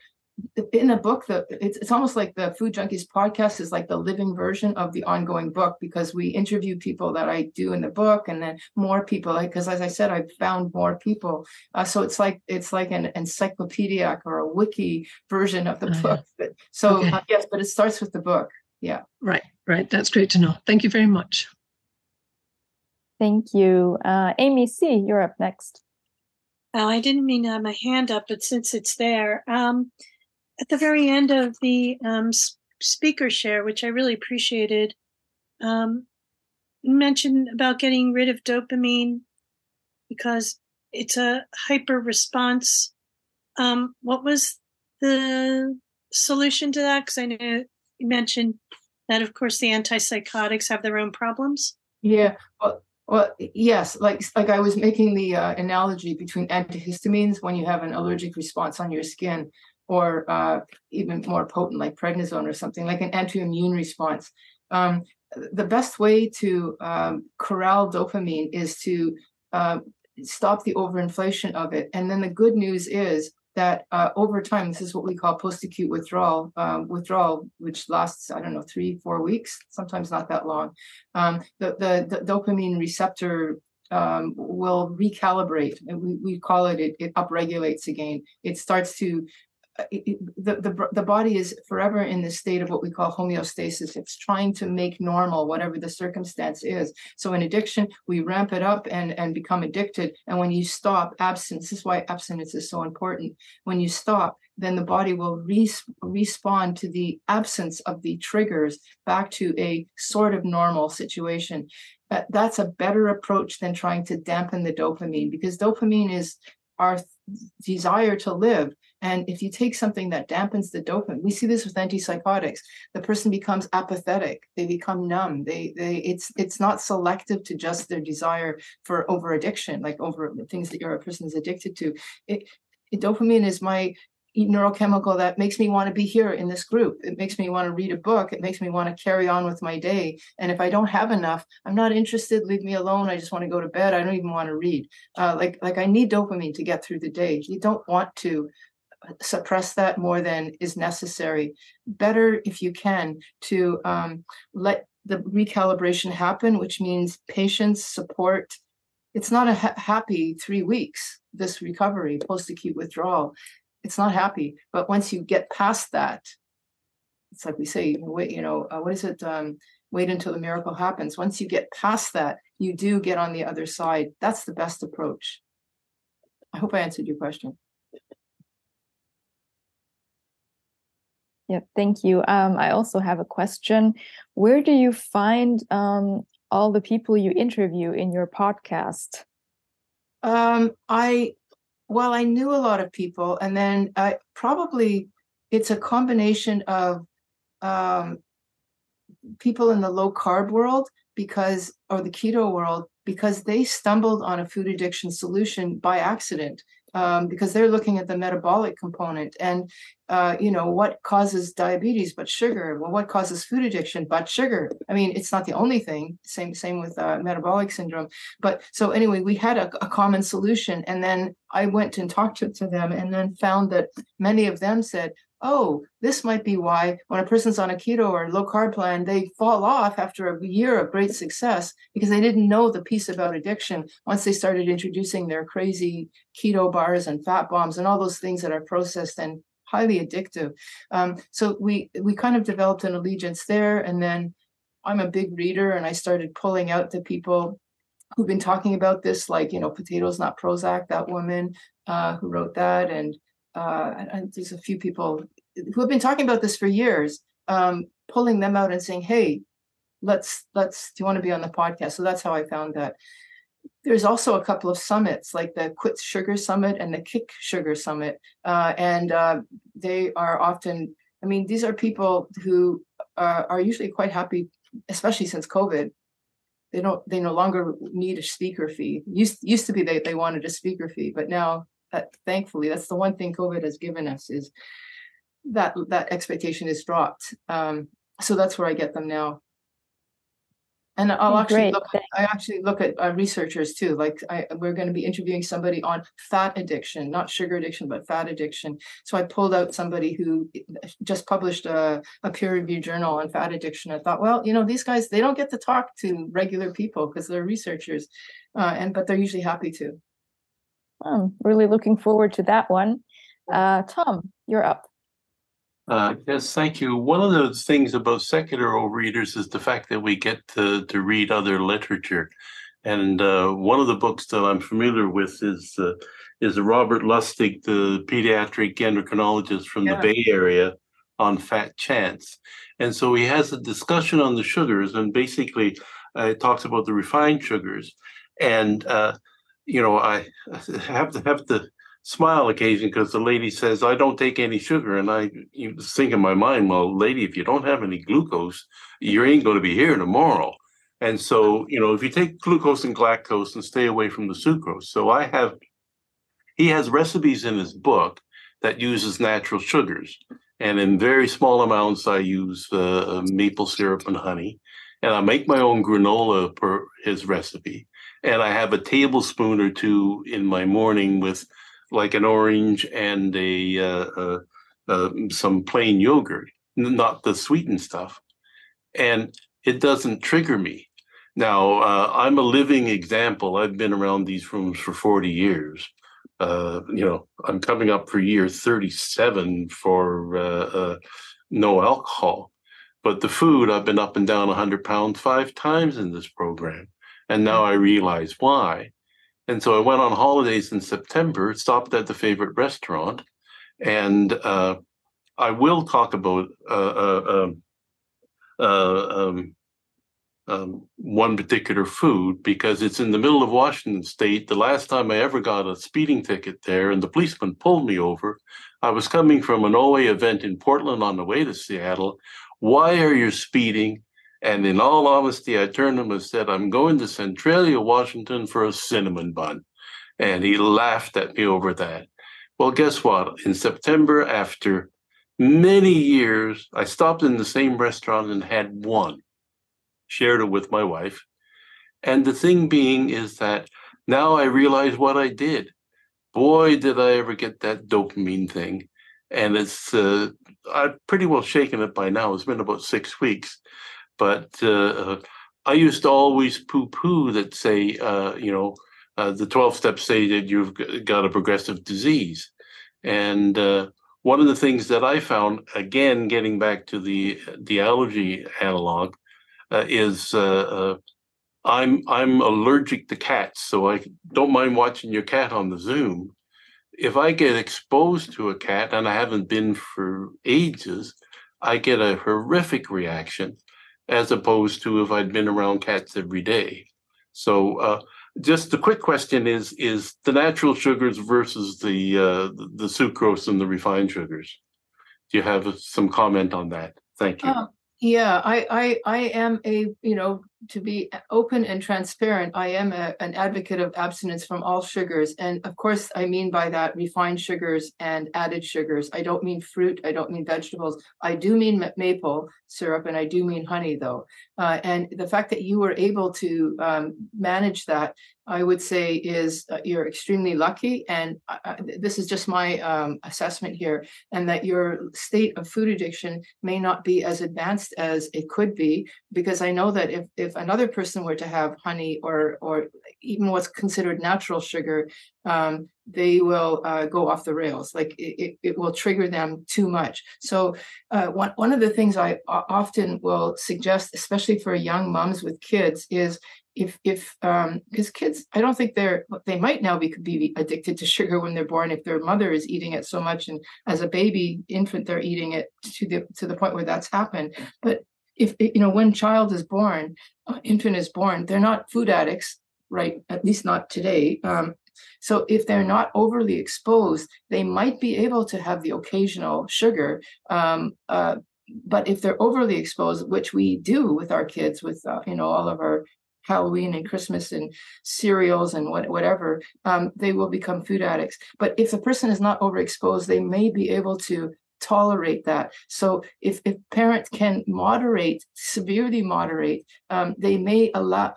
in the book, the it's it's almost like the Food Junkies podcast is like the living version of the ongoing book because we interview people that I do in the book, and then more people. Like because as I said, I've found more people, uh, so it's like it's like an encyclopedic or a wiki version of the
Oh, yeah.
book. But- So
Okay.
uh, yes, but it starts with the book. Yeah.
Right, right. That's great to know. Thank you very much.
Thank you. Uh, Amy C., you're up next.
Oh, I didn't mean to have my hand up, but since it's there, um, at the very end of the um, speaker share, which I really appreciated, um, mentioned about getting rid of dopamine because it's a hyper response. Um, what was the solution to that? Because I know you mentioned that, of course, the antipsychotics have their own problems.
Yeah, well, well, yes, like like I was making the uh, analogy between antihistamines when you have an allergic response on your skin, or uh, even more potent like prednisone or something like an anti-immune response. Um, the best way to um, corral dopamine is to uh, stop the overinflation of it. And then the good news is that uh, over time, this is what we call post-acute withdrawal, um, withdrawal, which lasts, I don't know, three, four weeks, sometimes not that long. Um, the, the, the dopamine receptor um, will recalibrate. We, we call it, it, it upregulates again. It starts to, the, the, the body is forever in this state of what we call homeostasis. It's trying to make normal whatever the circumstance is. So in addiction, we ramp it up and, and become addicted. And when you stop abstinence, this is why abstinence is so important. When you stop, then the body will res- respond to the absence of the triggers back to a sort of normal situation. Uh, that's a better approach than trying to dampen the dopamine because dopamine is our desire to live. And if you take something that dampens the dopamine, we see this with antipsychotics. The person becomes apathetic. They become numb. They they it's it's not selective to just their desire for over addiction, like over things that your person is addicted to. It, dopamine is my neurochemical that makes me want to be here in this group. It makes me want to read a book. It makes me want to carry on with my day. And if I don't have enough, I'm not interested. Leave me alone. I just want to go to bed. I don't even want to read. Uh, like like I need dopamine to get through the day. You don't want to suppress that more than is necessary. Better if you can to um, let the recalibration happen, which means patience, support. It's not a ha- happy three weeks. This recovery, post-acute withdrawal, it's not happy. But once you get past that, it's like we say, wait, you know, uh, what is it? Um, wait until the miracle happens. Once you get past that, you do get on the other side. That's the best approach. I hope I answered your question.
Yeah, thank you. Um, I also have a question. Where do you find um, all the people you interview in your podcast?
Um, I well, I knew a lot of people, and then I probably it's a combination of um, people in the low carb world because or the keto world because they stumbled on a food addiction solution by accident um, because they're looking at the metabolic component and uh, you know what causes diabetes but sugar? Well what causes food addiction but sugar? I mean it's not the only thing. Same same with uh, metabolic syndrome. But so anyway we had a, a common solution and then i went and talked to, to them and then found that many of them said oh, this might be why when a person's on a keto or low carb plan, they fall off after a year of great success because they didn't know the piece about addiction once they started introducing their crazy keto bars and fat bombs and all those things that are processed and highly addictive. Um, so we we kind of developed an allegiance there, and then I'm a big reader, and I started pulling out the people who've been talking about this, like you know, potatoes not Prozac, that woman uh, who wrote that, and uh, and, there's a few people who have been talking about this for years, um, pulling them out and saying, "Hey, let's let's. Do you want to be on the podcast?" So that's how I found that. There's also a couple of summits, like the Quit Sugar Summit and the Kick Sugar Summit, uh, and uh, they are often. I mean, these are people who uh, are usually quite happy, especially since COVID. They don't. They no longer need a speaker fee. Used used to be they they wanted a speaker fee, but now that thankfully that's the one thing COVID has given us is that that expectation is dropped. Um, so that's where I get them now. And I'll
Okay,
actually
great.
look, I actually look at uh, researchers too. Like I, we're going to be interviewing somebody on fat addiction, not sugar addiction, but fat addiction. So I pulled out somebody who just published a, a peer reviewed journal on fat addiction. I thought, well, you know, these guys, they don't get to talk to regular people because they're researchers. Uh, and, but they're usually happy to.
I'm really looking forward to that one. Uh, Tom, you're up.
Uh, yes, thank you. One of the things about secular readers is the fact that we get to, to read other literature. And uh, one of the books that I'm familiar with is uh, is Robert Lustig, the pediatric endocrinologist from
Yeah.
the Bay Area, on fat chance. And so he has a discussion on the sugars, and basically uh, it talks about the refined sugars. And uh, you know, I *laughs* have to have to smile occasionally because the lady says, I don't take any sugar. And I you think in my mind, well, lady, if you don't have any glucose, you ain't going to be here tomorrow. And so, you know, if you take glucose and galactose and stay away from the sucrose. So I have, he has recipes in his book that uses natural sugars. And in very small amounts, I use uh, maple syrup and honey. And I make my own granola per his recipe. And I have a tablespoon or two in my morning with like an orange and a uh, uh, uh, some plain yogurt, not the sweetened stuff, and it doesn't trigger me. Now uh, I'm a living example. I've been around these rooms for 40 years. Uh, you know, I'm coming up for year 37 for no alcohol, but the food I've been up and down 100 pounds five times in this program, and now I realize why. And so I went on holidays in September, stopped at the favorite restaurant, and uh, I will talk about uh, uh, um, uh, um, um, one particular food because it's in the middle of Washington State. The last time I ever got a speeding ticket there, and the policeman pulled me over, I was coming from an OA event in Portland on the way to Seattle. Why are you speeding? And in all honesty, I turned to him and said, I'm going to Centralia, Washington for a cinnamon bun. And he laughed at me over that. Well, guess what? In September, after many years, I stopped in the same restaurant and had one, shared it with my wife. And the thing being is that now I realize what I did. Boy, did I ever get that dopamine thing. And it's, uh, I've pretty well shaken it by now. It's been about six weeks but uh, I used to always poo-poo that say, uh, you know, uh, the 12 steps say that you've got a progressive disease. And uh, one of the things that I found, again, getting back to the the allergy analog, uh, is uh, uh, I'm I'm allergic to cats, so I don't mind watching your cat on the Zoom. If I get exposed to a cat, and I haven't been for ages, I get a horrific reaction as opposed to if I'd been around cats every day. So uh, just the quick question is is the natural sugars versus the uh, the sucrose and the refined sugars. Do you have some comment on that? Thank you.
Uh, yeah, I, I, I am a, you know, to be open and transparent, I am a, an advocate of abstinence from all sugars. And of course, I mean by that refined sugars and added sugars. I don't mean fruit. I don't mean vegetables. I do mean maple syrup and I do mean honey, though. Uh, and the fact that you were able to um, manage that, I would say, is uh, you're extremely lucky. And uh, uh, this is just my um, assessment here, and that your state of food addiction may not be as advanced as it could be, because I know that if if another person were to have honey or or even what's considered natural sugar, um, they will uh, go off the rails. Like it, it, will trigger them too much. So uh, one one of the things I often will suggest, especially for young moms with kids, is if if um because kids i don't think they're they might now be be addicted to sugar when they're born if their mother is eating it so much and as a baby infant they're eating it to the to the point where that's happened but if you know when child is born uh, infant is born they're not food addicts right at least not today um so if they're not overly exposed they might be able to have the occasional sugar um uh but if they're overly exposed which we do with our kids with uh, you know all of our Halloween and Christmas and cereals and what, whatever, um, they will become food addicts. But if the person is not overexposed, they may be able to tolerate that. So if, if parents can moderate, severely moderate, um, they may allow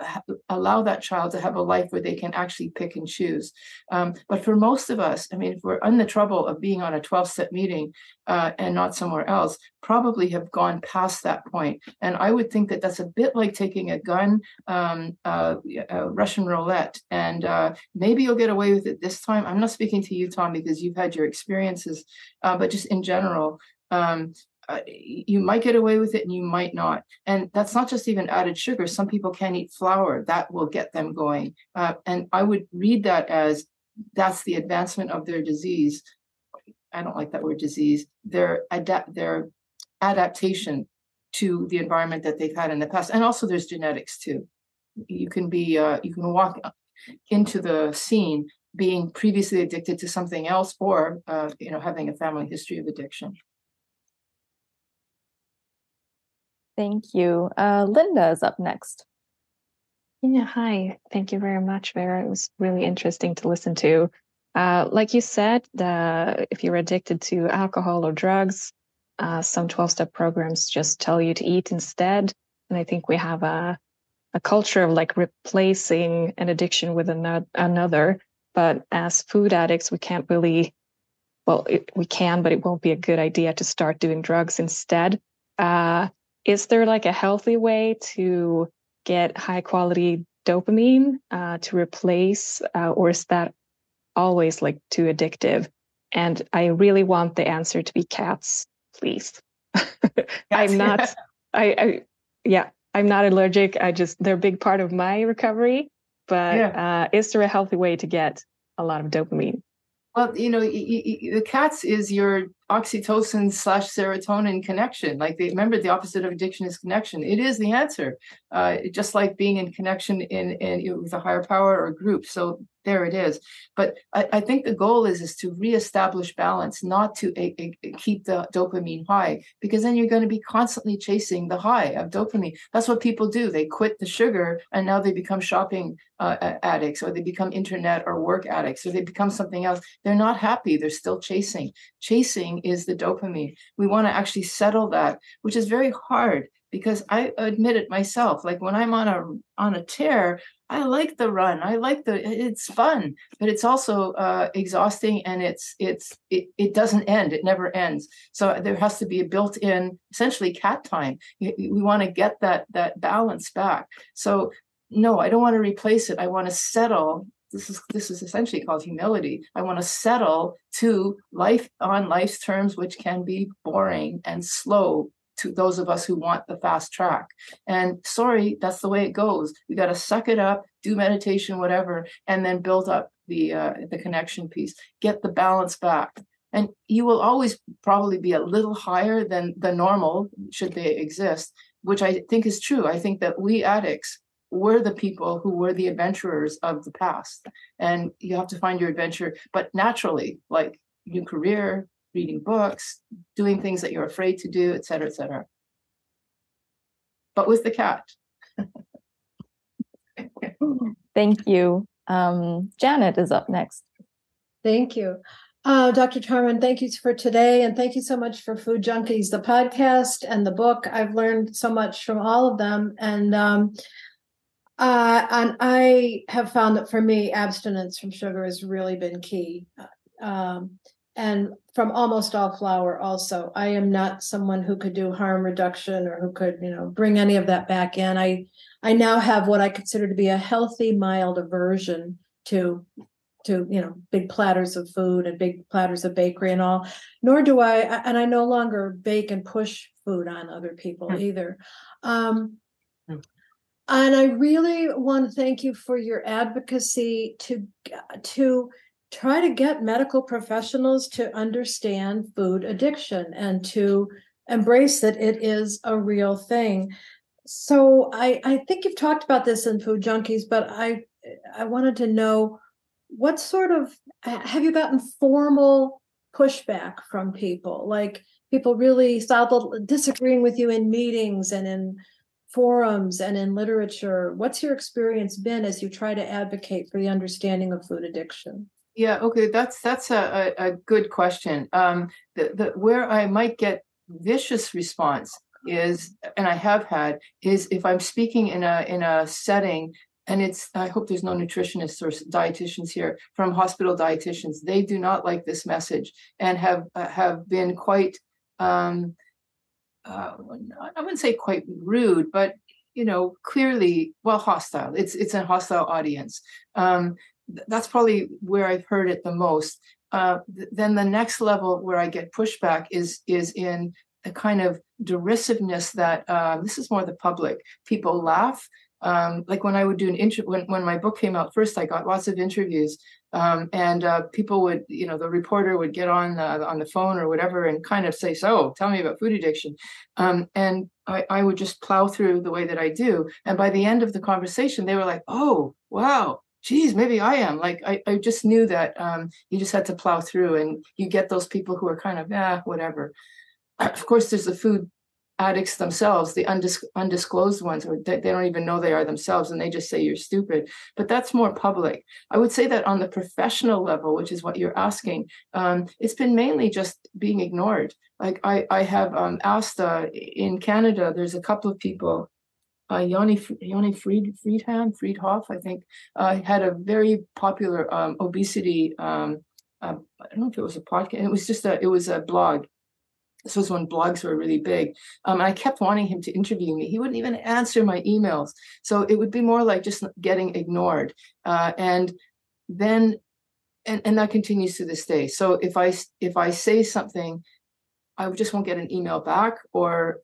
allow that child to have a life where they can actually pick and choose. Um, but for most of us, I mean, if we're in the trouble of being on a 12 step meeting uh, and not somewhere else, probably have gone past that point. And I would think that that's a bit like taking a gun, um, uh, Russian roulette, and uh, maybe you'll get away with it this time. I'm not speaking to you, Tom, because you've had your experiences, uh, but just in general. Um, uh, you might get away with it and you might not. And that's not just even added sugar. Some people can't eat flour. That will get them going. Uh, and I would read that as that's the advancement of their disease. I don't like that word disease. Their adapt their adaptation to the environment that they've had in the past. And also there's genetics too. You can be uh, you can walk into the scene being previously addicted to something else or uh, you know having a family history of addiction.
Thank you. Uh, Linda is up next.
Yeah, hi. Thank you very much, Vera. It was really interesting to listen to. Uh, like you said, the, if you're addicted to alcohol or drugs, uh, some 12 step programs just tell you to eat instead. And I think we have a, a culture of like replacing an addiction with another. But as food addicts, we can't really, well, it, we can, but it won't be a good idea to start doing drugs instead. Uh, is there like a healthy way to get high quality dopamine uh, to replace, uh, or is that always like too addictive? And I really want the answer to be cats, please. *laughs* I'm not, *laughs* I, I, yeah, I'm not allergic. I just, they're a big part of my recovery. But yeah. uh, is there a healthy way to get a lot of dopamine?
Well, you know, the cats is your oxytocin slash serotonin connection. Like, they, remember, the opposite of addiction is connection. It is the answer, uh, just like being in connection in, in with a higher power or group. So there it is. But I, I, think the goal is is to reestablish balance, not to a, a, keep the dopamine high, because then you're going to be constantly chasing the high of dopamine. That's what people do. They quit the sugar and now they become shopping uh, addicts, or they become internet or work addicts, or they become something else. They're not happy. They're still chasing. Chasing is the dopamine. We want to actually settle that, which is very hard because I admit it myself. Like when I'm on a on a tear, I like the run. I like the it's fun, but it's also uh, exhausting and it's it's it, it doesn't end. It never ends. So there has to be a built-in essentially cat time. We want to get that that balance back. So no, I don't want to replace it. I want to settle. This is this is essentially called humility. I want to settle to life on life's terms, which can be boring and slow to those of us who want the fast track. And sorry, that's the way it goes. We got to suck it up, do meditation, whatever, and then build up the uh, the connection piece. Get the balance back. And you will always probably be a little higher than the normal, should they exist, which I think is true. I think that we addicts were the people who were the adventurers of the past. And you have to find your adventure, but naturally, like new career, reading books, doing things that you're afraid to do, et cetera, et cetera. But with the cat.
Thank you. Um, Janet is up next.
Thank you. Uh, Dr. Tarman, thank you for today. And thank you so much for Food Junkies, the podcast and the book. I've learned so much from all of them. And um, uh, and I have found that for me, abstinence from sugar has really been key. Um, and from almost all flour also i am not someone who could do harm reduction or who could you know bring any of that back in i i now have what i consider to be a healthy mild aversion to to you know big platters of food and big platters of bakery and all nor do i and i no longer bake and push food on other people mm. either um mm. and i really want to thank you for your advocacy to to try to get medical professionals to understand food addiction and to embrace that it is a real thing. So I, I think you've talked about this in Food Junkies, but I I wanted to know what sort of have you gotten formal pushback from people? Like people really disagreeing with you in meetings and in forums and in literature. What's your experience been as you try to advocate for the understanding of food addiction?
Yeah, okay, that's that's a, a, good question. Um, the, the where I might get vicious response is, and I have had, is if I'm speaking in a in a setting, and it's I hope there's no nutritionists or dietitians here from hospital dietitians. They do not like this message and have uh, have been quite. Um, uh, I wouldn't say quite rude, but you know, clearly, well, hostile. It's it's a hostile audience. Um, that's probably where I've heard it the most. Uh, th- then the next level where I get pushback is is in a kind of derisiveness that uh, this is more the public. People laugh. Um, like when I would do an interview, when, when my book came out first, I got lots of interviews, um, and uh, people would, you know, the reporter would get on the, on the phone or whatever and kind of say, "So, tell me about food addiction," um, and I, I would just plow through the way that I do. And by the end of the conversation, they were like, "Oh, wow, geez, maybe I am. Like I, I just knew that um, you just had to plow through and you get those people who are kind of, yeah, whatever. *clears throat* Of course, there's the food addicts themselves, the undis- undisclosed ones, or they, they don't even know they are themselves and they just say you're stupid. But that's more public. I would say that on the professional level, which is what you're asking, um, it's been mainly just being ignored. Like I, I have um, asked uh, in Canada, there's a couple of people uh, Yoni Yoni Fried Freedham Freedhoff, I think, uh, had a very popular um, obesity. Um, uh, I don't know if it was a podcast. It was just a. It was a blog. This was when blogs were really big. Um, and I kept wanting him to interview me. He wouldn't even answer my emails. So it would be more like just getting ignored. Uh, and then, and, and that continues to this day. So if I if I say something, I just won't get an email back, or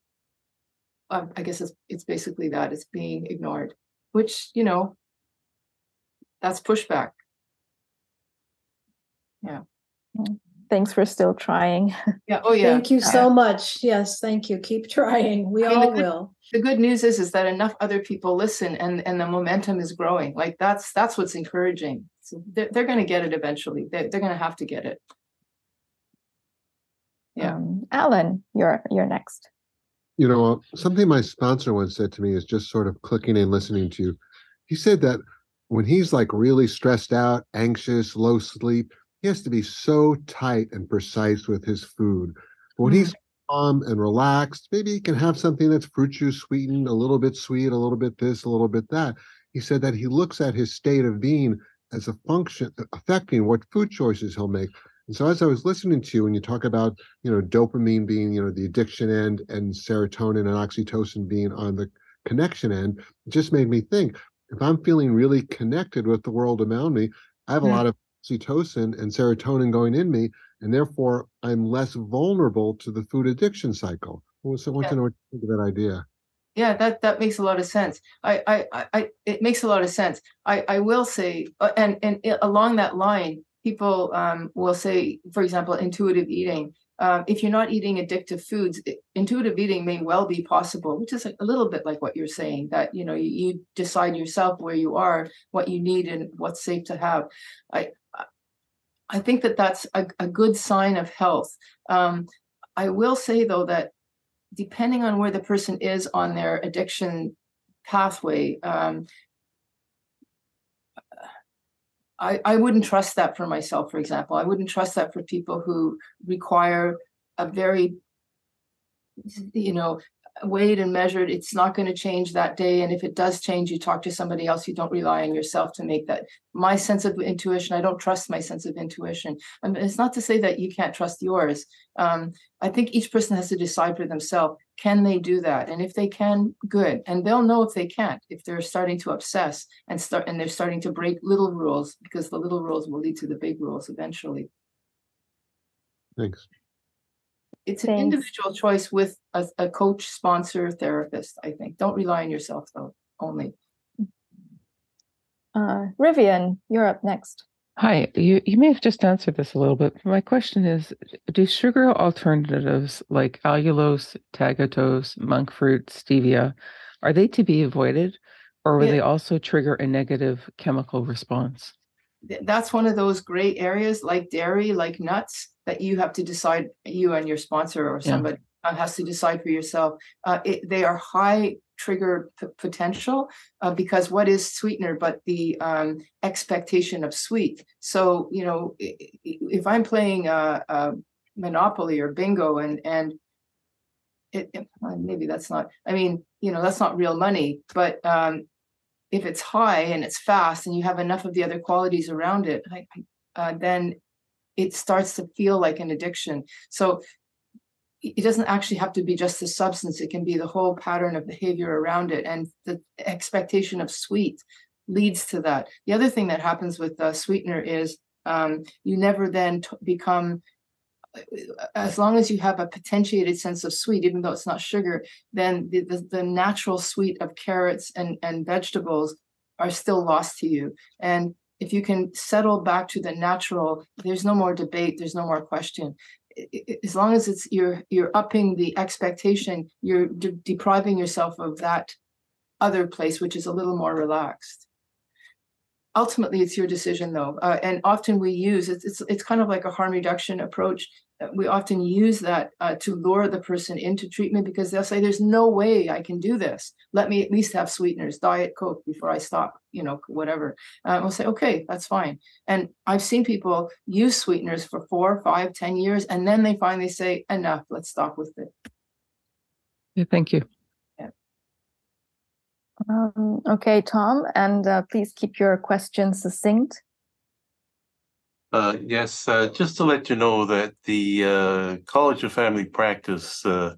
um, I guess it's it's basically that it's being ignored, which you know, that's pushback. Yeah.
Thanks for still trying.
Yeah. Oh yeah.
Thank you so much. Yes, thank you. Keep trying. We
I mean,
all
the good,
will.
The good news is is that enough other people listen, and and the momentum is growing. Like that's that's what's encouraging. So they're they're going to get it eventually. They're they're going to have to get it. Yeah.
Um, Alan, you're you're next.
You know, something my sponsor once said to me is just sort of clicking and listening to you. He said that when he's like really stressed out, anxious, low sleep, he has to be so tight and precise with his food. But when he's mm. calm and relaxed, maybe he can have something that's fruit juice sweetened, a little bit sweet, a little bit this, a little bit that. He said that he looks at his state of being as a function affecting what food choices he'll make. And so as I was listening to you and you talk about, you know, dopamine being, you know, the addiction end and serotonin and oxytocin being on the connection end, it just made me think if I'm feeling really connected with the world around me, I have a
Mhm.
lot of oxytocin and serotonin going in me, and therefore I'm less vulnerable to the food addiction cycle. So I want
Yeah.
to know what you think of that idea.
Yeah, that that makes a lot of sense. I I I, it makes a lot of sense. I I will say, uh, and and along that line, people um will say, for example, intuitive eating. Um, if you're not eating addictive foods, intuitive eating may well be possible, which is a, a little bit like what you're saying. That you know you, you decide yourself where you are, what you need, and what's safe to have. I I- I think that that's a, a good sign of health. Um, I will say though that depending on where the person is on their addiction pathway, um, I, I wouldn't trust that for myself, for example. I wouldn't trust that for people who require a very, you know, weighed and measured. It's not going to change that day. And if it does change, you talk to somebody else. You don't rely on yourself to make that. My sense of intuition, I don't trust my sense of intuition. And it's not to say that you can't trust yours. Um, I think each person has to decide for themselves can they do that? And if they can good. And they'll know if they can't if they're starting to obsess and start and they're starting to break little rules because the little rules will lead to the big rules eventually.
Thanks.
it's an individual choice with a, a coach sponsor therapist i think. Don't rely on yourself though only.
Uh, Rivian, you're up next.
Hi, you, you may have just answered this a little bit. My question is Do sugar alternatives like allulose, tagatose, monk fruit, stevia, are they to be avoided or will
Yeah.
they also trigger a negative chemical response?
That's one of those gray areas like dairy like nuts that you have to decide you and your sponsor or somebody uh, has to decide for yourself uh, it, they are high trigger p- potential uh, because what is sweetener but the um, expectation of sweet? So you know if i'm playing a, a monopoly or bingo and and it, it, maybe that's not i mean you know that's not real money but um, if it's high and it's fast and you have enough of the other qualities around it I, uh, then it starts to feel like an addiction. So it doesn't actually have to be just the substance. It can be the whole pattern of behavior around it and the expectation of sweet leads to that. The other thing that happens with uh, sweetener is um, you never then t- become as long as you have a potentiated sense of sweet even though it's not sugar then the, the, the natural sweet of carrots and, and vegetables are still lost to you. And if you can settle back to the natural there's no more debate there's no more question as long as it's you're you're upping the expectation you're de- depriving yourself of that other place which is a little more relaxed. Ultimately it's your decision though uh, and often we use it's, it's it's kind of like a harm reduction approach we often use that uh, to lure the person into treatment because they'll say there's no way i can do this. Let me at least have sweeteners diet coke before i stop you know whatever. Uh, we'll say okay that's fine. And i've seen people use sweeteners for four five ten years and then they finally say enough let's stop with it.
Yeah, thank you.
Um, okay, Tom, and uh, please keep your questions succinct.
Uh, yes, uh, just to let you know that the uh, College of Family Practice uh,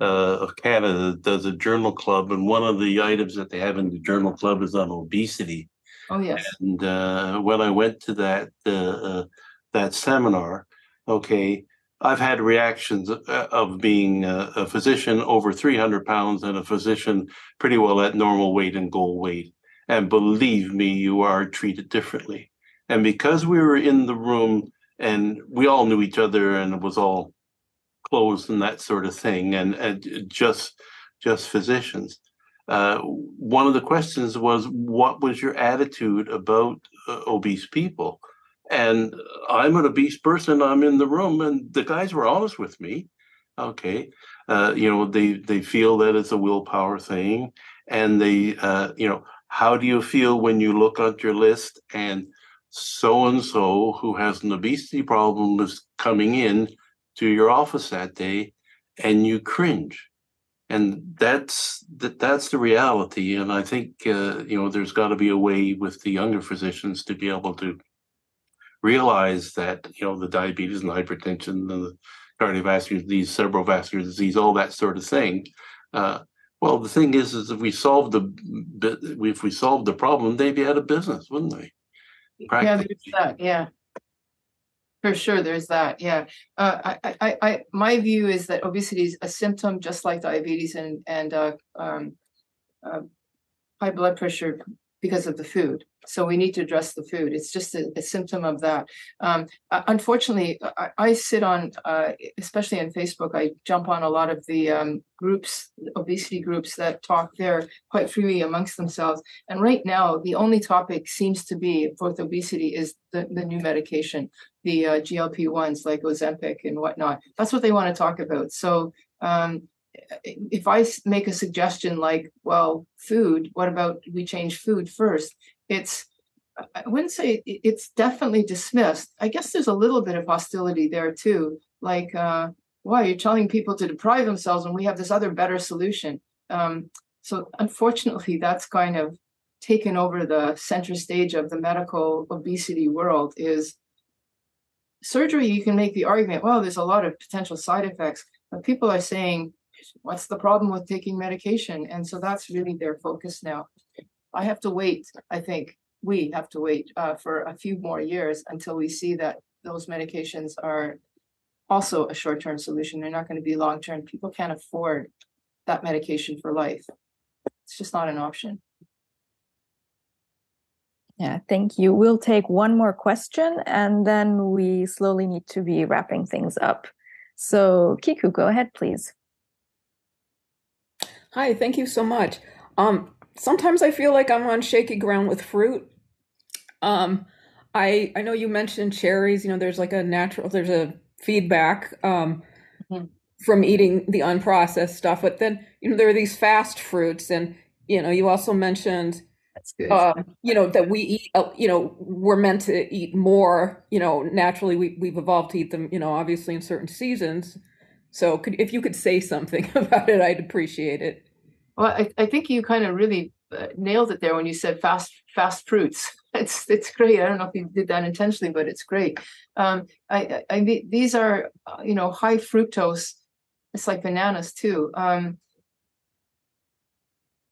uh, of Canada does a journal club, and one of the items that they have in the journal club is on obesity.
Oh yes.
And uh, when I went to that that seminar, okay, I've had reactions of being a, a, physician over 300 pounds and a physician pretty well at normal weight and goal weight. And believe me, you are treated differently. And because we were in the room and we all knew each other and it was all closed and that sort of thing, and, and just just physicians. Uh, one of the questions was, what was your attitude about uh, obese people? and I'm an obese person. I'm in the room, and the guys were honest with me. Okay, uh, you know they they feel that it's a willpower thing, and they uh, you know how do you feel when you look at your list and so and so who has an obesity problem is coming in to your office that day, and you cringe, and that's that that's the reality. And I think uh, you know there's got to be a way with the younger physicians to be able to realize that you know the diabetes and hypertension and the cardiovascular disease, cerebral vascular disease, all that sort of thing. Uh, well, the thing is, is if we solve the if we solve the problem, they'd be out of business, wouldn't they?
Yeah, there's that. Yeah, for sure, there's that. Yeah, uh, I, I, I, my view is that obesity is a symptom, just like diabetes and and uh, um, uh, high blood pressure because of the food. So we need to address the food. It's just a, a symptom of that. Um, uh, unfortunately, I, I, sit on, uh, especially on Facebook, I jump on a lot of the um, groups, obesity groups that talk there quite freely amongst themselves. And right now, the only topic seems to be for obesity is the, the new medication, the uh, GLP ones like Ozempic and whatnot. That's what they want to talk about. So um, if I make a suggestion like, well, food, what about we change food first? It's, I wouldn't say it's definitely dismissed. I guess there's a little bit of hostility there too. Like, uh, why you're telling people to deprive themselves when we have this other better solution? Um, so unfortunately, that's kind of taken over the center stage of the medical obesity world. Is surgery? You can make the argument, well, there's a lot of potential side effects, but people are saying what's the problem with taking medication? And so that's really their focus now. I have to wait, I think we have to wait uh, for a few more years until we see that those medications are also a short term solution. They're not going to be long term. People can't afford that medication for life. It's just not an option.
Yeah, thank you. We'll take one more question and then we slowly need to be wrapping things up. So, Kiku, go ahead, please.
Hi, thank you so much. Um, sometimes I feel like I'm on shaky ground with fruit. Um, I I know you mentioned cherries. You know, there's like a natural, there's a feedback um, mm-hmm. from eating the unprocessed stuff. But then you know there are these fast fruits, and you know you also mentioned
That's good.
uh, you know that we eat uh, you know we're meant to eat more you know naturally we, we've evolved to eat them you know obviously in certain seasons so could if you could say something *laughs* about it i'd appreciate it
Well, I, I think you kind of really uh, nailed it there when you said fast fast fruits. *laughs* It's it's great. I don't know if you did that intentionally, but it's great. Um, I, I, I these are uh, you know high fructose. It's like bananas too. Um,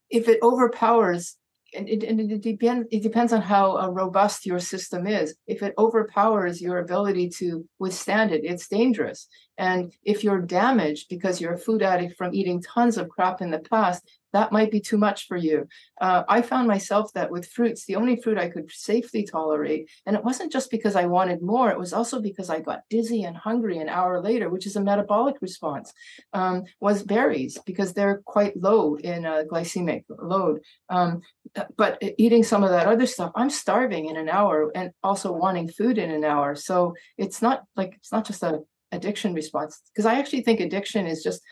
if it overpowers, and it, and it depends. It depends on how uh, robust your system is. If it overpowers your ability to withstand it, it's dangerous. And if you're damaged because you're a food addict from eating tons of crap in the past, that might be too much for you. Uh, I found myself that with fruits, the only fruit I could safely tolerate, and it wasn't just because I wanted more, it was also because I got dizzy and hungry an hour later, which is a metabolic response, um, was berries because they're quite low in a glycemic load. Um, but eating some of that other stuff, I'm starving in an hour and also wanting food in an hour. So it's not like, it's not just a addiction response because I actually think addiction is just,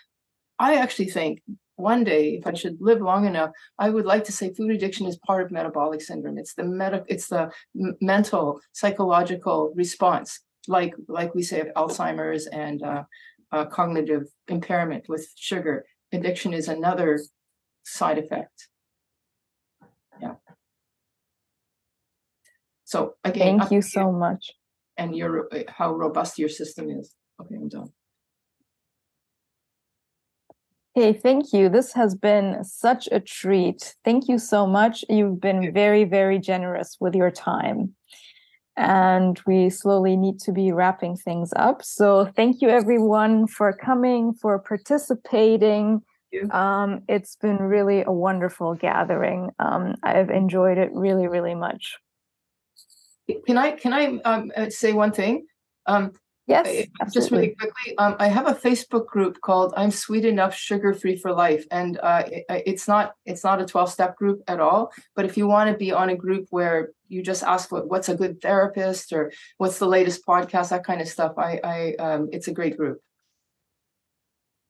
I actually think one day, if I should live long enough, I would like to say food addiction is part of metabolic syndrome. It's the medical, it's the m- mental, psychological response, like like we say of Alzheimer's and uh, uh, cognitive impairment with sugar. Addiction is another side effect. Yeah. So again,
Thank you so much.
And your how robust your system is. Okay, I'm done.
Hey, thank you. This has been such a treat. Thank you so much. You've been very, very generous with your time. And we slowly need to be wrapping things up. So, thank you everyone for coming, for participating. Um, it's been really a wonderful gathering. Um, I've enjoyed it really, really much.
Can I can I um, uh, say one thing?
Yes,
I- just really quickly. Um, I have a Facebook group called "I'm Sweet Enough, Sugar Free for Life," and uh, it, it's not it's not a twelve step group at all. But if you want to be on a group where you just ask what, what's a good therapist or what's the latest podcast, that kind of stuff, I, I um, it's a great group.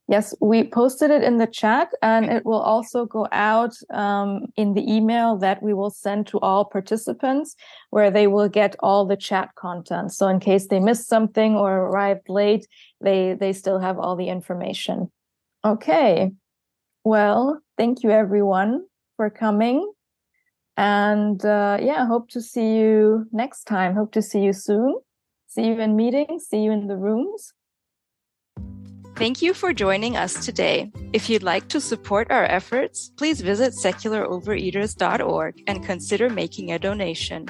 Yes, we posted it in the chat, and it will also go out um, in the email that we will send to all participants, where they will get all the chat content. So, in case they missed something or arrived late, they they still have all the information. Okay, well, thank you everyone for coming, and uh, yeah, hope to see you next time. Hope to see you soon. See you in meetings. See you in the rooms.
Thank you for joining us today. If you'd like to support our efforts, please visit secularovereaters.org and consider making a donation.